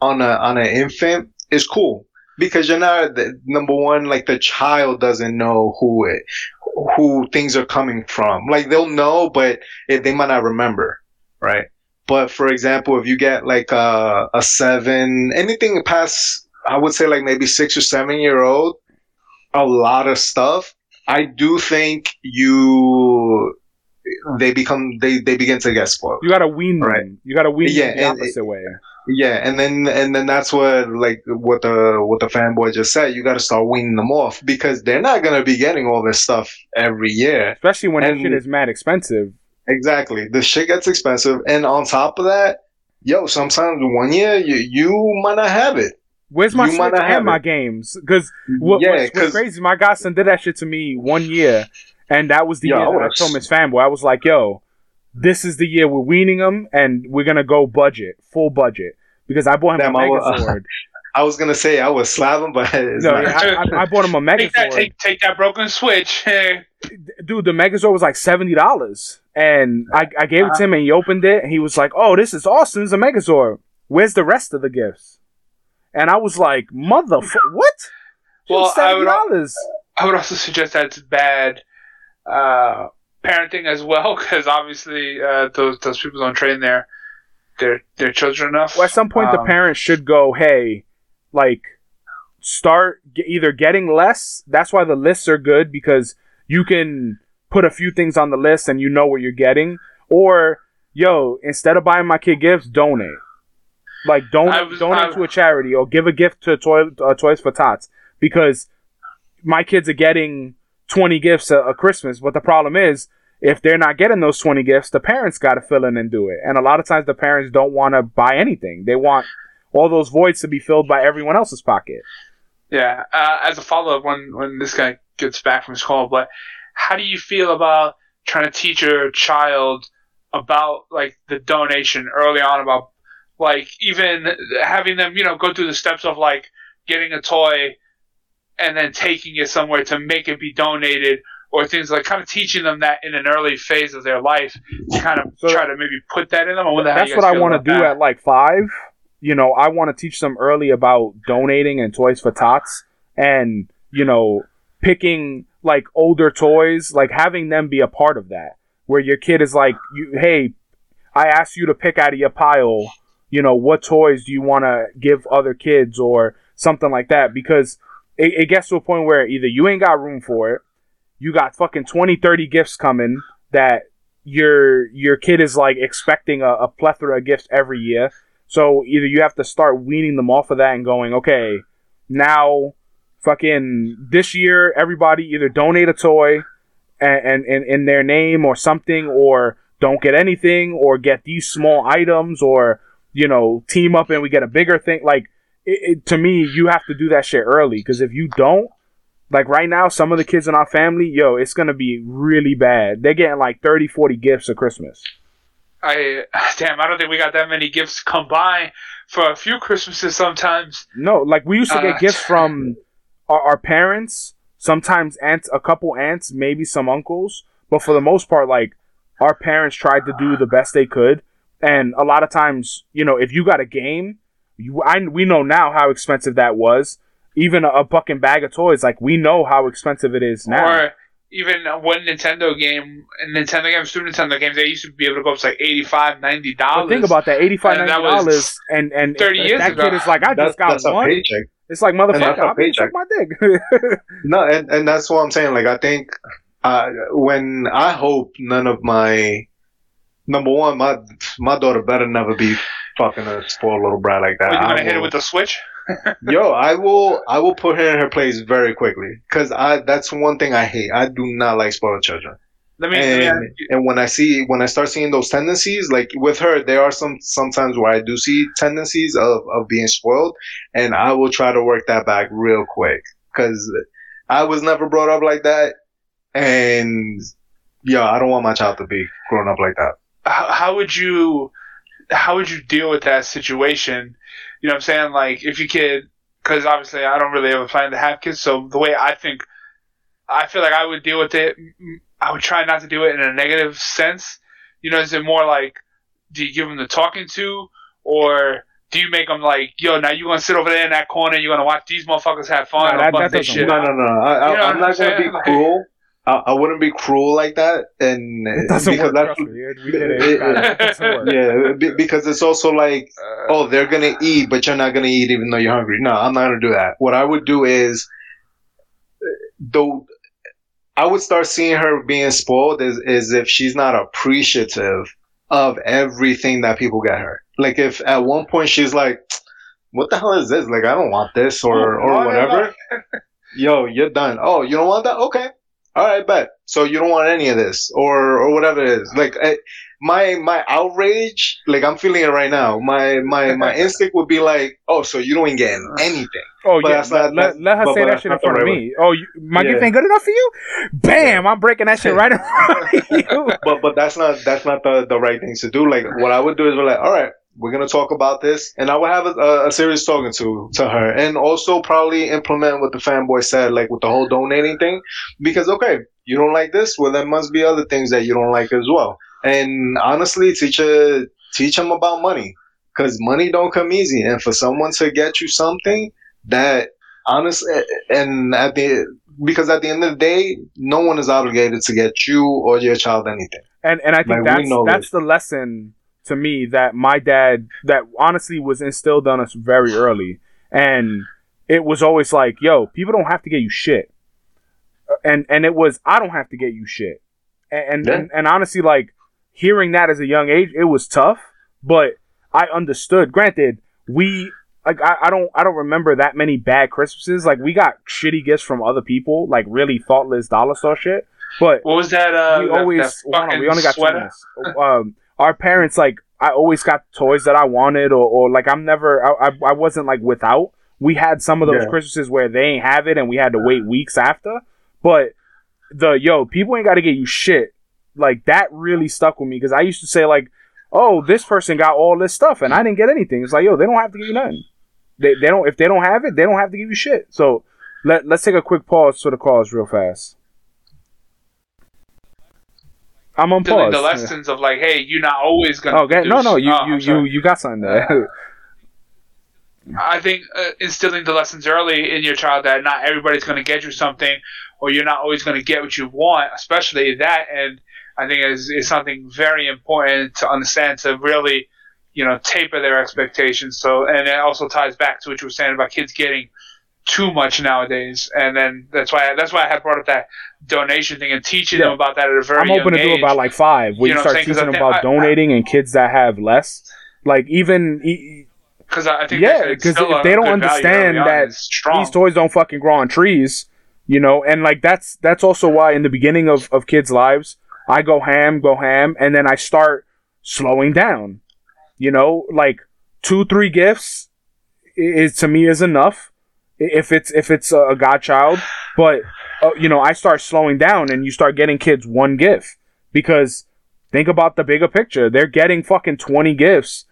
on a on an infant is cool because you're not the, number one. Like the child doesn't know who it who things are coming from. Like they'll know, but it, they might not remember, right? But for example, if you get like a a seven, anything past, I would say like maybe six or seven year old, a lot of stuff. I do think you they become they they begin to get spoiled. You gotta wean them. Right. You gotta wean Yeah, them the and- opposite way. Yeah, and then and then that's what like what the what the fanboy just said. You got to start weaning them off because they're not gonna be getting all this stuff every year. Especially when that And- shit is mad expensive. Exactly, the shit gets expensive, and on top of that, yo, sometimes one year you you might not have it. Where's my You might Switch not have and my it. games? Because what, yeah, what's, what's crazy, my godson did that shit to me one year, and that was the Yo, year I that I was- told Miss Fanboy. I was like, yo, this is the year we're weaning them, and we're gonna go budget, full budget. Because I bought him Damn, a I wa- Megazord. I was gonna say I was slapping, but it's no, not. I, I, I bought him a Take that, take, take that broken switch. Hey. Dude, the Megazord was like seventy dollars, and I, I gave it to him, and he opened it, and he was like, "Oh, this is awesome! It's a Megazord. Where's the rest of the gifts?" And I was like, "Motherfucker, what?" Well, I would-. I would also suggest that's bad uh, parenting as well, because obviously uh, those those people don't train their their their children enough. Well, at some point, the Um, parents should go, "Hey, like, start either getting less. That's why the lists are good because you can put a few things on the list and you know what you're getting. Or, yo, instead of buying my kid gifts, donate. Like, donate, was- donate to a charity or give a gift to a Toy, uh, Toys for Tots because my kids are getting 20 gifts a, a Christmas. But the problem is, if they're not getting those 20 gifts, the parents got to fill in and do it. And a lot of times the parents don't want to buy anything. They want all those voids to be filled by everyone else's pocket. Yeah, uh, as a follow up, when when this guy gets back from school, but how do you feel about trying to teach your child about like the donation early on? About like even having them, you know, go through the steps of like getting a toy and then taking it somewhere to make it be donated, or things like kind of teaching them that in an early phase of their life to kind of So- try to maybe put that in them. I That's what I want to do that. at like five. You know, I want to teach them early about donating and Toys for Tots and, you know, picking like older toys, like having them be a part of that. Where your kid is like, you, hey, I asked you to pick out of your pile, you know, what toys do you want to give other kids or something like that. Because it, it gets to a point where either you ain't got room for it, you got fucking 20, 30 gifts coming that your your kid is like expecting a, a plethora of gifts every year. So either you have to start weaning them off of that and going, okay, now fucking this year everybody either donate a toy and, and, in their name or something or don't get anything or get these small items or you know team up and we get a bigger thing. Like it, it, to me you have to do that shit early. Because if you don't like right now some of the kids in our family yo it's gonna be really bad. They're getting like 30 40 gifts at christmas. I damn, I don't think we got that many gifts come by for a few Christmases. Sometimes. No, like we used to get uh, gifts from our, our, parents, sometimes aunts, a couple aunts, maybe some uncles, but for the most part, like our parents tried to do the best they could, and a lot of times, you know, if you got a game, you, I we know now how expensive that was. Even a, a fucking bag of toys, like we know how expensive it is now. Or even one Nintendo game, and Nintendo games, Super Nintendo games, they used to be able to go up to like 85 90 dollars. Think about that, 85 90 dollars, and and 30 years that ago. kid is like, I just got one. Paycheck. It's like motherfucker, I paycheck my dick. no, and and that's what I'm saying. Like I think uh, when I hope none of my number one, my my daughter better never be fucking a spoiled little brat like that. Are you gonna hit it with the switch? Yo, I will. I will put her in her place very quickly because I. That's one thing I hate. I do not like spoiled children. Let me, and, let me and when I see when I start seeing those tendencies, like with her, there are some sometimes where I do see tendencies of, of being spoiled, and I will try to work that back real quick because I was never brought up like that, and yeah, I don't want my child to be grown up like that. How, how would you how would you deal with that situation? You know what I'm saying? Like, if you could, because obviously I don't really have a plan to have kids, so the way I think, I feel like I would deal with it, I would try not to do it in a negative sense. You know, is it more like, do you give them the talking to, or do you make them like, yo, now you gonna sit over there in that corner, and you're gonna watch these motherfuckers have fun? Nah, that, that shit. No, no, no. I, am not gonna be cruel. I, I, wouldn't be cruel like that, and it doesn't because work. That's, we did it. it, it yeah, because it's also like, uh, oh, they're gonna eat, but you're not gonna eat even though you're hungry. No, I'm not gonna do that. What I would do is, though, I would start seeing her being spoiled as, as if she's not appreciative of everything that people get her. Like if at one point she's like, "What the hell is this? Like I don't want this or or whatever." Yo, you're done. Oh, you don't want that? Okay all right, bet. So you don't want any of this, or or whatever it is. Like I, my my outrage, like I'm feeling it right now. My my my instinct would be like, oh, so you don't get anything. Oh but yeah, let, let, let her but, say but that shit in front of me. Oh, you, my yeah. gift ain't good enough for you? Bam! I'm breaking that shit right in front of you. but but that's not that's not the the right thing to do. Like what I would do is be like, all right, we're gonna talk about this, and I will have a, a, serious talking to to her, and also probably implement what the fanboy said, like with the whole donating thing, because okay, you don't like this, well, there must be other things that you don't like as well, and honestly, teach a, teach them about money, because money don't come easy, and for someone to get you something that honestly, and at the because at the end of the day, no one is obligated to get you or your child anything. And and I think like, that's that's the lesson to me that my dad that honestly was instilled on us very early. And it was always like yo people don't have to get you shit. Uh, and and it was i don't have to get you shit. And yeah. and, and honestly like hearing that as a young age it was tough but i understood granted we like I, I don't I don't remember that many bad Christmases. Like we got shitty gifts from other people, like really thoughtless dollar store shit. But what was that? Uh, we always that on, we only got sweater? two minutes. Um, our parents like I always got toys that I wanted, or, or like I'm never I, I, I wasn't like without. We had some of those yeah. Christmases where they ain't have it, and we had to wait weeks after. But the yo, people ain't got to get you shit. Like that really stuck with me because I used to say like, oh, this person got all this stuff and I didn't get anything. It's like yo, they don't have to give you nothing. They, they don't if they don't have it, they don't have to give you shit. So let let's take a quick pause for the calls real fast. I'm on pause. The lessons yeah. of like, hey, you're not always gonna. Okay, no, no, you, oh, you, you, you got something there. I think uh, instilling the lessons early in your child that not everybody's going to get you something, or you're not always going to get what you want, especially that, and I think is is something very important to understand to really, you know, taper their expectations. So, and it also ties back to what you were saying about kids getting too much nowadays, and then that's why that's why I had brought up that donation thing and teaching yeah. them about that at a very. I'm hoping to do about like five. When you, know you start teaching them about I, donating I, and kids that have less. Like even Because I I think yeah, because because if they don't understand that strong. these toys don't fucking grow on trees, you know, and like that's that's also why in the beginning of of kids' lives, I go ham, go ham, and then I start slowing down. You know, like two, three gifts is to me is enough if it's if it's a godchild. But uh, you know, I start slowing down, and you start getting kids one gift because think about the bigger picture. They're getting fucking twenty gifts.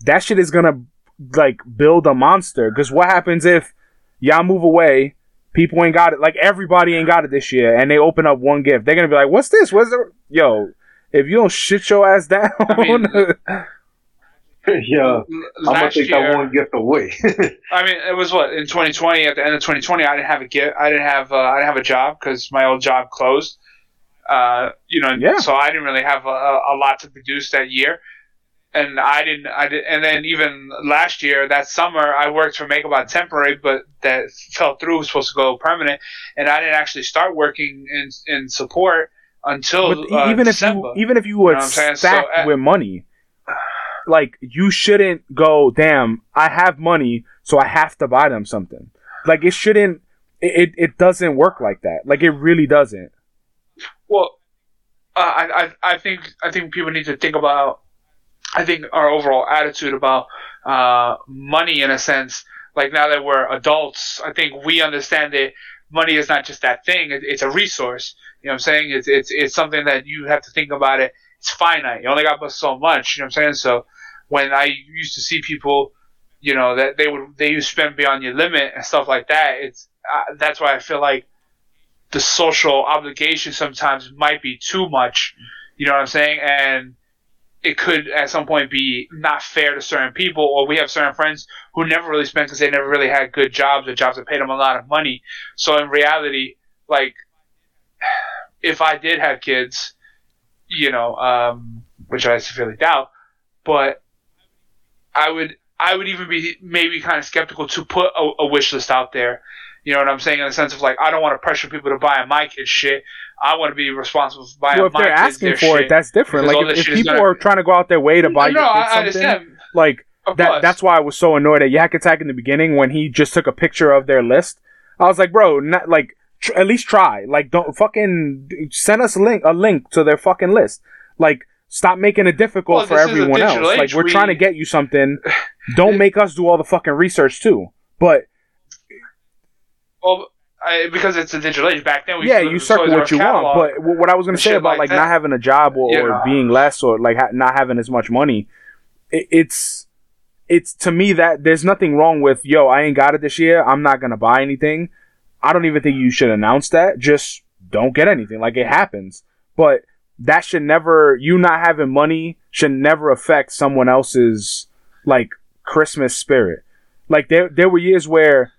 That shit is gonna like build a monster. Because what happens if y'all move away? People ain't got it. Like everybody ain't got it this year, and they open up one gift. They're gonna be like, "What's this? What's the yo?" If you don't shit your ass down, mean, yeah, I'm gonna take year, that one gift away. I mean, it was what in 2020. At the end of 2020, I didn't have a gift. I didn't have. Uh, I didn't have a job because my old job closed. Uh, you know, Yeah. so I didn't really have a, a lot to produce that year, and I didn't. I did, and then even last year, that summer, I worked for Makeup on temporary, but that fell through. Was supposed to go permanent, and I didn't actually start working in in support until but uh, even December. if you even if you were know what So, stacked uh, with money, like you shouldn't go. Damn, I have money, so I have to buy them something. Like it shouldn't. It, it, it doesn't work like that. Like it really doesn't. Well, uh, I, I I think I think people need to think about. I think our overall attitude about uh, money, in a sense, like now that we're adults, I think we understand that money is not just that thing; it, it's a resource. You know what I'm saying? It's it's it's something that you have to think about it. It's finite. You only got but so much. You know what I'm saying? So when I used to see people, you know, that they would they used to spend beyond your limit and stuff like that. It's uh, that's why I feel like the social obligation sometimes might be too much. You know what I'm saying? And it could at some point be not fair to certain people, or we have certain friends who never really spent because they never really had good jobs or jobs that paid them a lot of money. So in reality, like if I did have kids, you know, um, which I severely doubt, but I would I would even be maybe kind of skeptical to put a, a wish list out there. You know what I'm saying? In the sense of like, I don't want to pressure people to buy my kids shit. I want to be responsible for buying Well, if they're asking their for shit. it, that's different. Like if, if people gonna- are trying to go out their way to buy no, your I, kids I something, understand. like Of that course. that's why I was so annoyed at Yak Attack in the beginning when he just took a picture of their list. I was like, bro, not like tr- at least try. Like, don't fucking send us a link a link to their fucking list. Like, stop making it difficult Well, for this is a everyone else. Like, we're We- trying to get you something. Don't make us do all the fucking research too. But well, I, because it's a digital age. Back then, we yeah, you suck what you catalog. want. But what I was gonna say about like that. not having a job or, You or being less or like ha- not having as much money, it, it's it's to me that there's nothing wrong with yo. I ain't got it this year. I'm not gonna buy anything. I don't even think you should announce that. Just don't get anything. Like it happens, but that should never. You not having money should never affect someone else's like Christmas spirit. Like there there were years where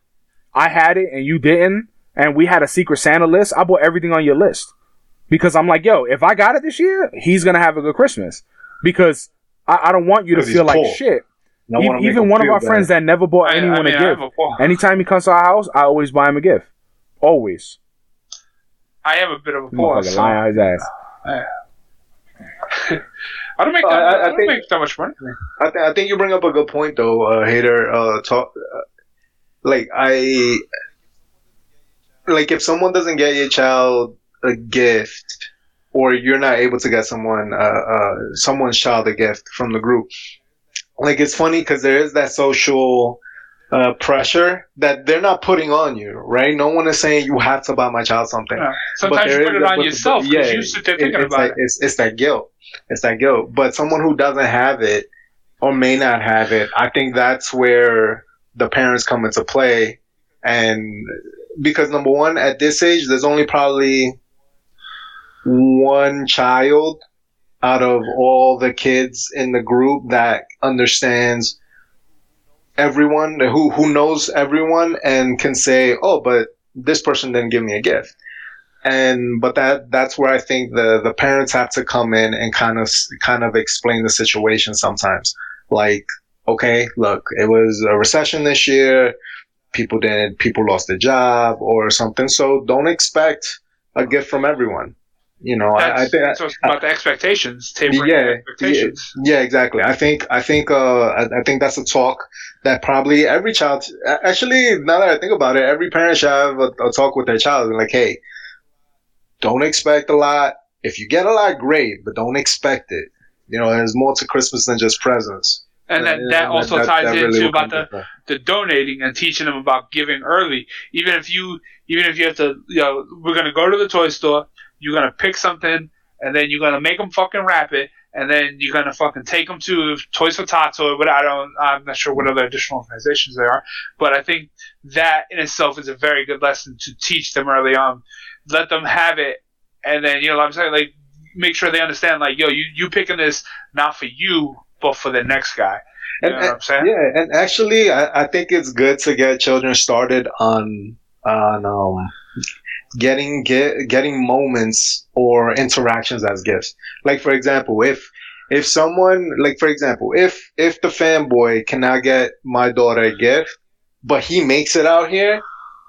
I had it and you didn't, and we had a secret Santa list. I bought everything on your list because I'm like, yo, if I got it this year, he's gonna have a good Christmas because I, I don't want you to he's feel like poor. shit. I E- even one of feel our bad. friends that never bought I- I anyone mean, a I have gift. a Anytime he comes to our house, I always buy him a gift. Always. I have a bit of a boss. Motherfucker so- lying on his ass. I don't make Uh, that. I- I, I don't think- make that much money. I, th- I think you bring up a good point though, uh, hater. Uh, talk, uh, like I, like if someone doesn't get your child a gift, or you're not able to get someone, uh, uh, someone's child a gift from the group, like it's funny because there is that social uh, pressure that they're not putting on you, right? No one is saying you have to buy my child something. Yeah. Sometimes you put it on yourself because yeah, you sit there it- thinking it's about like, it. It's, it's that guilt. It's that guilt. But someone who doesn't have it or may not have it, I think that's where the parents come into play. And because number one, at this age, there's only probably one child out of all the kids in the group that understands everyone who who knows everyone and can say, "Oh, but this person didn't give me a gift." And but that that's where I think the the parents have to come in and kind of kind of explain the situation sometimes. Like, okay, look, it was a recession this year. People didn't people lost their job or something. So don't expect a gift from everyone. You know, I, I think that's about the expectations, tapering yeah, expectations. Yeah, exactly. I think I think uh, I, I think that's a talk that probably every child. Actually, now that I think about it, every parent should have a, a talk with their child. And like, hey, don't expect a lot. If you get a lot, great, but don't expect it. You know, there's more to Christmas than just presents. And that, And that also ties that really into about the, the donating and teaching them about giving early. Even if you even if you have to, you know, we're gonna go to the toy store. You're gonna pick something, and then you're gonna make them fucking wrap it, and then you're gonna fucking take them to Toys for Tots or what I don't. I'm not sure what other additional organizations there are, but I think that in itself is a very good lesson to teach them early on. Let them have it, and then you know, what I'm saying like make sure they understand like, yo, you you picking this not for you, but for the next guy. You know And- what I'm saying? Yeah, and actually, I, I think it's good to get children started on on um, getting get, getting moments or interactions as gifts. Like for example, if if someone like for example, if if the fanboy cannot get my daughter a gift, but he makes it out here.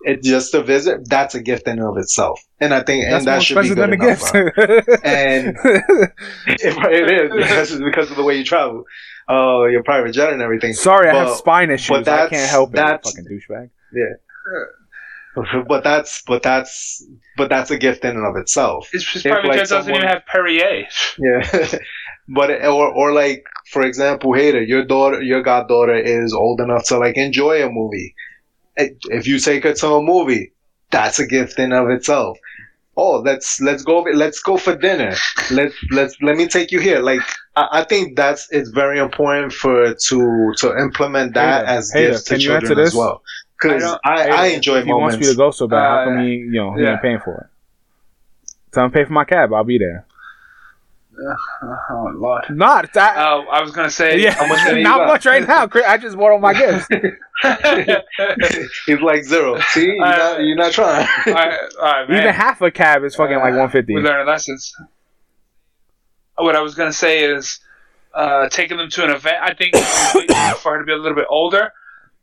It's just a visit. That's a gift in and of itself, and I think That's and that should be expensive good than a enough. for gift. And- it, it is because, because of the way you travel, uh, your private jet and everything. Sorry, I have spine issues. but I can't help it. you that's- Fucking douchebag. Yeah. but that's but that's but that's a gift in and of itself. His, his If, private like, jet doesn't someone- even have Perrier. Yeah. but or or like for example, Hater, your daughter, your goddaughter is old enough to like enjoy a movie. If you take her to a movie, that's a gift in of itself. Oh, let's let's go let's go for dinner. Let's let's let me take you here. Like I, I think that's it's very important for to to implement that as Hater, gifts to you children as well. Because I I, I, enjoy If he wants moments. me to go so bad, how come Uh, he, you know, he yeah. ain't paying for it? Tell him to pay for my cab. I'll be there. Oh lord. Not that. Uh, I was gonna say. yeah, how much not got? much right now. Chris. I just bought all my gifts. He's like zero. See, you're, Uh, not, you're not trying. all right, all right, man. Even half a cab is fucking like Uh, one fifty. We're learning lessons. What I was gonna say is uh, taking them to an event. I think for her to be a little bit older,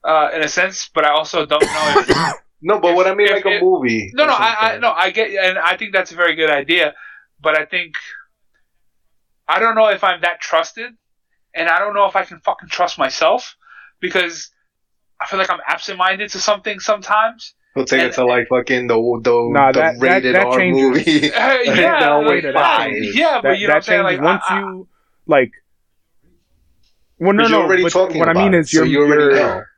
uh, in a sense, but I also don't know if No, but what I mean, If- like a movie. No, no, I, I no, I get, and I think that's a very good idea. But I think I don't know if I'm that trusted, and I don't know if I can fucking trust myself because I feel like I'm absent-minded to something sometimes. He'll take and- it to like fucking the the, Nah, the that- that- rated that R changes. movie. Uh, yeah, No, like, wait, uh, yeah, but that, you know what I'm that saying? changes Like, once I- I- you like. Well, no, no. you're already but talking what I mean about is it, so your you already your,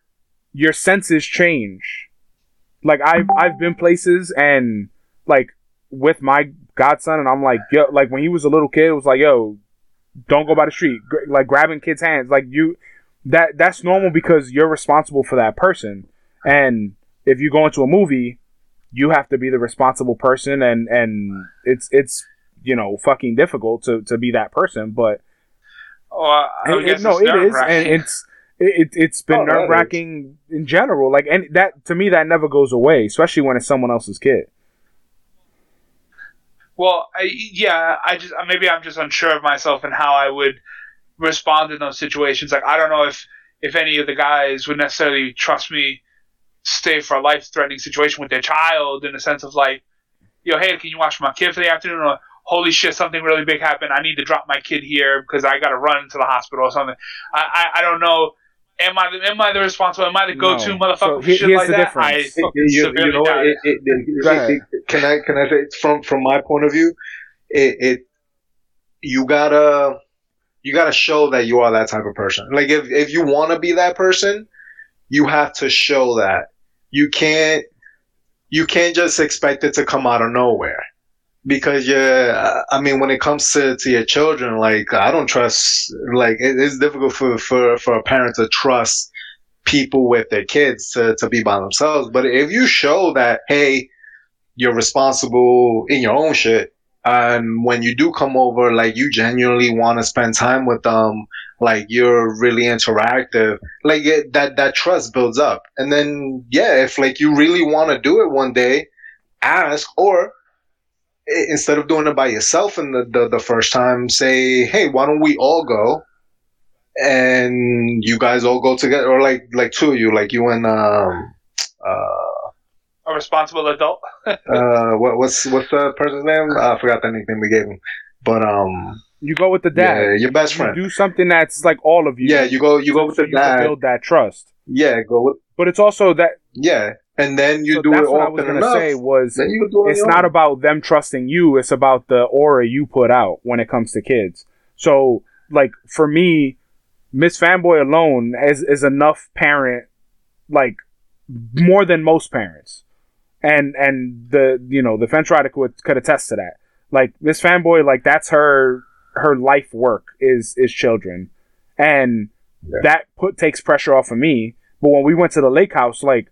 your senses change. Like I've I've been places and like with my godson and I'm like yo like when he was a little kid it was like yo don't go by the street Gr- like grabbing kids hands like you that that's normal because you're responsible for that person and if you go into a movie you have to be the responsible person and and it's it's you know fucking difficult to to be that person but Oh, I- I it- it- no, it's it is, nerve-wracking. and it's it, it, it's been Oh, nerve wracking in general. Like, and that to me, that never goes away, especially when it's someone else's kid. Well, I, yeah, I just uh, maybe I'm just unsure of myself and how I would respond in those situations. Like I don't know if if any of the guys would necessarily trust me stay for a life threatening situation with their child in the sense of like, yo, hey, can you watch my kid for the afternoon? Or holy shit, something really big happened. I need to drop my kid here because I got to run to the hospital or something. I, I I don't know. Am I the, am I the responsible? Am I the go to No. motherfucker So for shit here's like the that? difference. I You- you, you know, doubt it, it. it, it, it- it- can I can I say from from my point of view, it, it you gotta you gotta show that you are that type of person. Like if if you want to be that person, you have to show that. You can't you can't just expect it to come out of nowhere. Because yeah, I mean, when it comes to, to your children, like I don't trust. Like it, it's difficult for, for for a parent to trust people with their kids to, to be by themselves. But if you show that, hey, you're responsible in your own shit, and when you do come over, like you genuinely want to spend time with them, like you're really interactive, like it, that that trust builds up. And then yeah, if like you really want to do it one day, ask or instead of doing it by yourself in the, the, the first time, say, hey, why don't we all go? And you guys all go together, or like like two of you, like you and um, uh, a responsible adult. uh, what, what's what's the person's name? I forgot the nickname we gave him. But um, You go with the dad. yeah, your best You friend. do something that's like all of you. Yeah, you go you go with so the you can dad. build that trust. Yeah, go with But it's also that yeah, and then you so do it that's what I was gonna enough. say was then you do it. it's not own. about them trusting you it's about the aura you put out when it comes to kids so like for me miss fanboy alone is is enough parent like more than most parents and and the you know the fence rider could, could attest to that like miss fanboy like that's her her life work is is children and Yeah. that put takes pressure off of me but when we went to the lake house like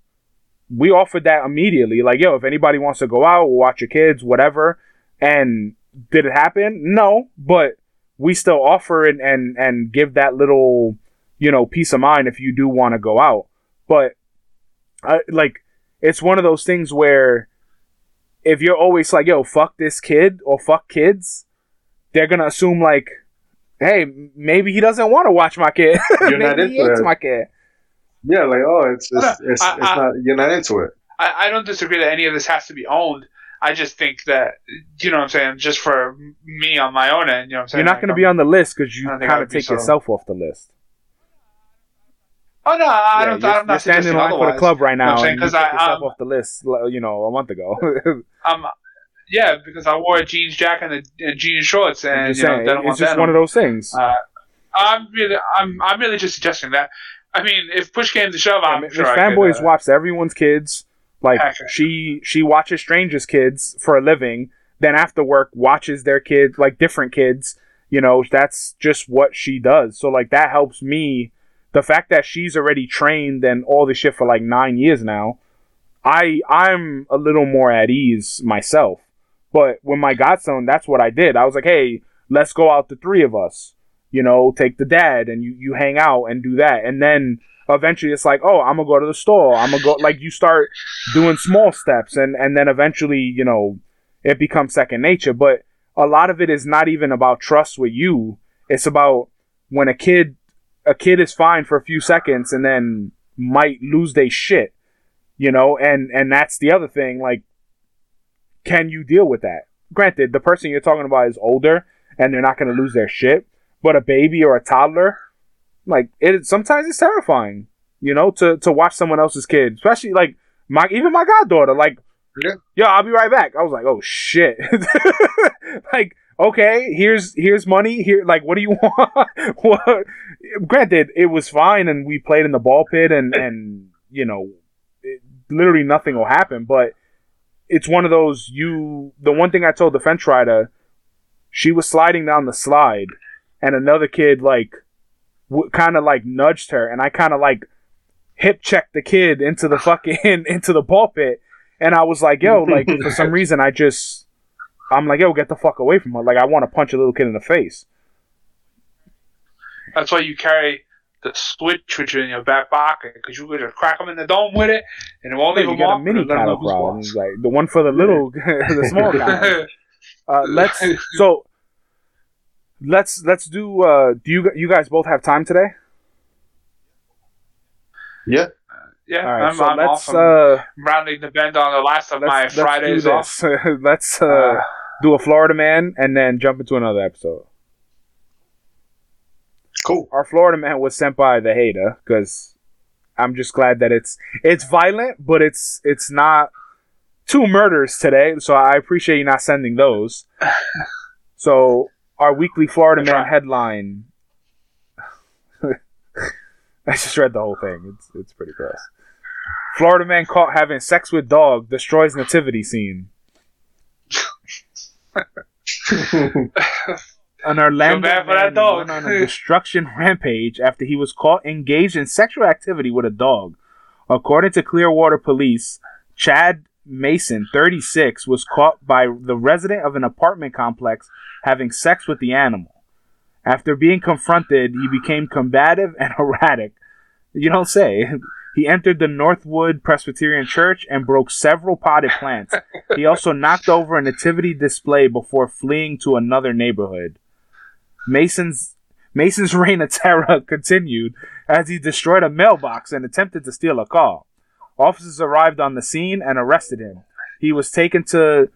we offered that immediately. Like, yo, if anybody wants to go out, watch your kids, whatever. And did it happen? No, but we still offer it and and give that little, you know, peace of mind if you do want to go out. But I, like, it's one of those things where if you're always like, yo, fuck this kid or fuck kids, they're gonna assume like, hey, maybe he doesn't want to watch my kid. You're maybe not he hates it. my kid. Yeah, like oh, it's it's No, it's, I- it's I- not you're not into it. I, I don't disagree that any of this has to be owned. I just think that you know what I'm saying. Just for me on my own end, you know what I'm saying. You're not Like, going to be on the list because you I don't think I kind of take so- yourself off the list. Oh no, I Yeah, don't. you're, I'm you're not standing in suggesting line for the club right You know now, what I'm saying? and you 'Cause took I- yourself um, off the list, you know, a month ago. Um, yeah, because I wore a jeans jacket and, a, and jeans shorts, I'm and just you know, saying, it's just one of those things. Uh, I'm really, I'm, I'm really just suggesting that. I mean, if push came to shove, I'm Miss sure I Fanboys could, uh, watches everyone's kids. Like Okay. she she watches strangers' kids for a living. Then after work, watches their kids, like different kids. You know, that's just what she does. So like that helps me. The fact that she's already trained and all this shit for like nine years now, I I'm a little more at ease myself. But when my godson, that's what I did. I was like, hey, let's go out the three of us. You know, take the dad and you you hang out and do that, and then eventually it's like, oh, I'm gonna go to the store. I'm gonna go. Like you start doing small steps, and and then eventually, you know, it becomes second nature. But a lot of it is not even about trust with you. It's about when a kid a kid is fine for a few seconds and then might lose their shit. You know, and and that's the other thing. Like, can you deal with that? Granted, the person you're talking about is older and they're not gonna lose their shit. But a baby or a toddler, like it sometimes it's terrifying, you know, to to watch someone else's kid, especially like my even my goddaughter, like Yeah. yo, I'll be right back. I was like, oh shit, like okay, here's here's money. Here, like, what do you want? what? Granted, it was fine, and we played in the ball pit, and and you know, it, literally nothing will happen. But it's one of those you. The one thing I told the fence rider, she was sliding down the slide, and another kid like w- kind of like nudged her, and I kind of like hip checked the kid into the fucking into the ball pit, and I was like, yo, like for some reason I just. I'm like, yo, get the fuck away from her. Like, I want to punch a little kid in the face. That's why you carry the switch with you in your back pocket because you could just crack them in the dome with it, and it won't Yeah, leave you them got a mini and let 'em know cattle who's problem, like the one for the little, the small guy. Uh, let's so let's let's do. Uh, do you you guys both have time today? Yeah. Yeah, All right, I'm, so I'm let's off. I'm uh, rounding the bend on the last of my let's, let's Fridays do off. this. let's uh, Uh, do a Florida man and then jump into another episode. Cool. Our Florida man was sent by the hater because I'm just glad that it's it's violent, but it's it's not two murders today. So I appreciate you not sending those. So our weekly Florida man headline. I just read the whole thing. It's it's pretty gross. Florida man caught having sex with dog destroys nativity scene. An Orlando for man that dog. went on a destruction rampage after he was caught engaged in sexual activity with a dog. According to Clearwater Police, Chad Mason, 36, was caught by the resident of an apartment complex having sex with the animal. After being confronted, he became combative and erratic. You don't say. He entered the Northwood Presbyterian Church and broke several potted plants. He also knocked over a nativity display before fleeing to another neighborhood. Mason's Mason's reign of terror continued as he destroyed a mailbox and attempted to steal a car. Officers arrived on the scene and arrested him. He was taken to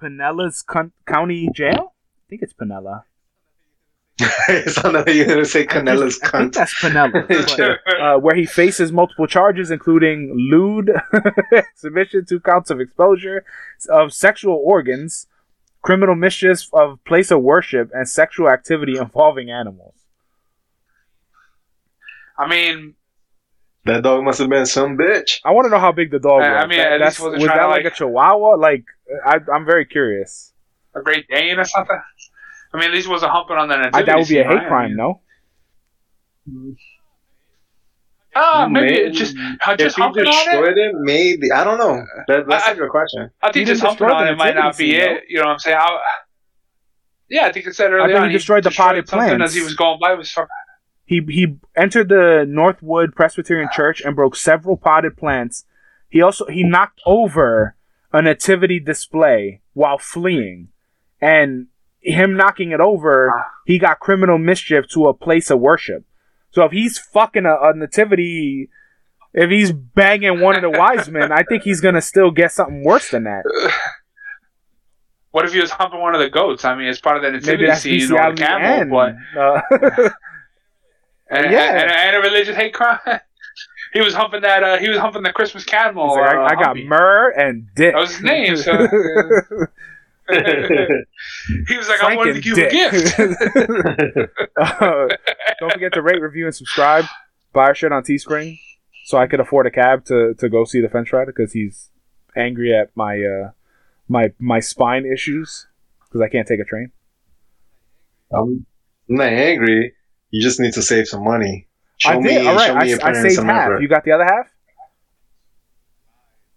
Pinellas Con- County Jail. I think it's Pinella. it sounded like you were gonna say Canella's I think cunt. that's Pinella. but, uh, where he faces multiple charges, including lewd submission to counts of exposure of sexual organs, criminal mischief of place of worship, and sexual activity involving animals. I mean, That dog must have been some bitch. I want to know how big the dog I- was. I mean, That- at least that's- wasn't was trying that to, like, like- a Chihuahua? Like, I, I'm very curious. a Great Dane or something. I mean, at least it wasn't humping on the I, nativity that would be a hate right? I crime, mean, no? Ah, maybe Maybe- it just uh, If just he humping on it. it, maybe I don't know. That, that's I- a good question. I think He just didn't humping on it might not be nativity it. You know what I'm saying? I, yeah, I think it said early thought on he destroyed the potted something plants. as he was going by. Was fucking, He he entered the Northwood Presbyterian Church and broke several potted plants. He also he knocked over a nativity display while fleeing, and him knocking it over, he got criminal mischief to a place of worship. So if he's fucking a, a nativity, if he's banging one of the wise men, I think he's gonna still get something worse than that. what if he was humping one of the goats? I mean, it's part of the Maybe nativity scene or the camel, and but uh, and, Yeah. and, and a religious hate crime. he was humping that. Uh, he was humping the Christmas camel. like, uh, I, I got Humpy. myrrh and dick. That was his name. So he was like, I wanted to give a gift. Uh, don't forget to rate, review, and subscribe. Buy our shirt on Teespring so I could afford a cab to, to go see the Fence Rider because he's angry at my uh, my my spine issues because I can't take a train. I'm not angry. You just need to save some money. Show I did. me, All right, show me I, I saved half. effort. You got the other half?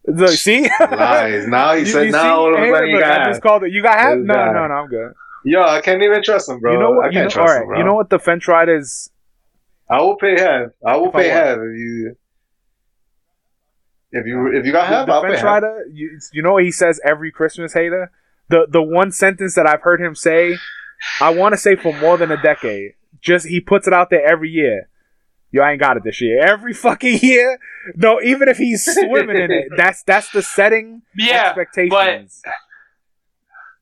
Look, see? Lies. Now he You- said you now all of a Hey, sudden you got I half. just called it. You got half? No, no, no, I'm good. Yo, I can't even trust him, bro. you know I what? can't You know, trust right. him, bro. You know what the Fence Riders I will pay half. I will I pay what? half if you. If you if you got half, the I'll pay fence half. rider, you, you know what he says every Christmas, hater? The the one sentence that I've heard him say, I want to say for more than a decade. Just he puts it out there every year. Yo, I ain't got it this year. Every fucking year. No, even if he's swimming in it, that's that's the setting yeah, expectations.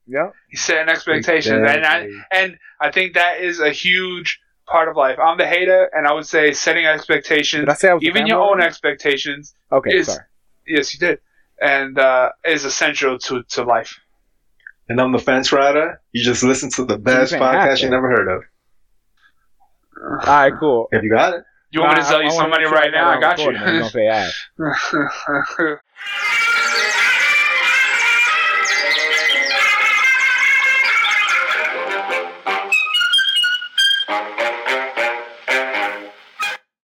yeah, he's setting expectations, and I and I think that is a huge part of life. I'm the hater, and I would say setting expectations, Did I say I was even your own expectations, Okay, is- sorry. yes, you did, and uh, is essential to to life. And I'm the fence rider. You just listen to the best podcast you then. never heard of. All right, cool. If you got it. You want me to Nah, sell you I some money right now? I got on recording. I'm gonna you. pay half.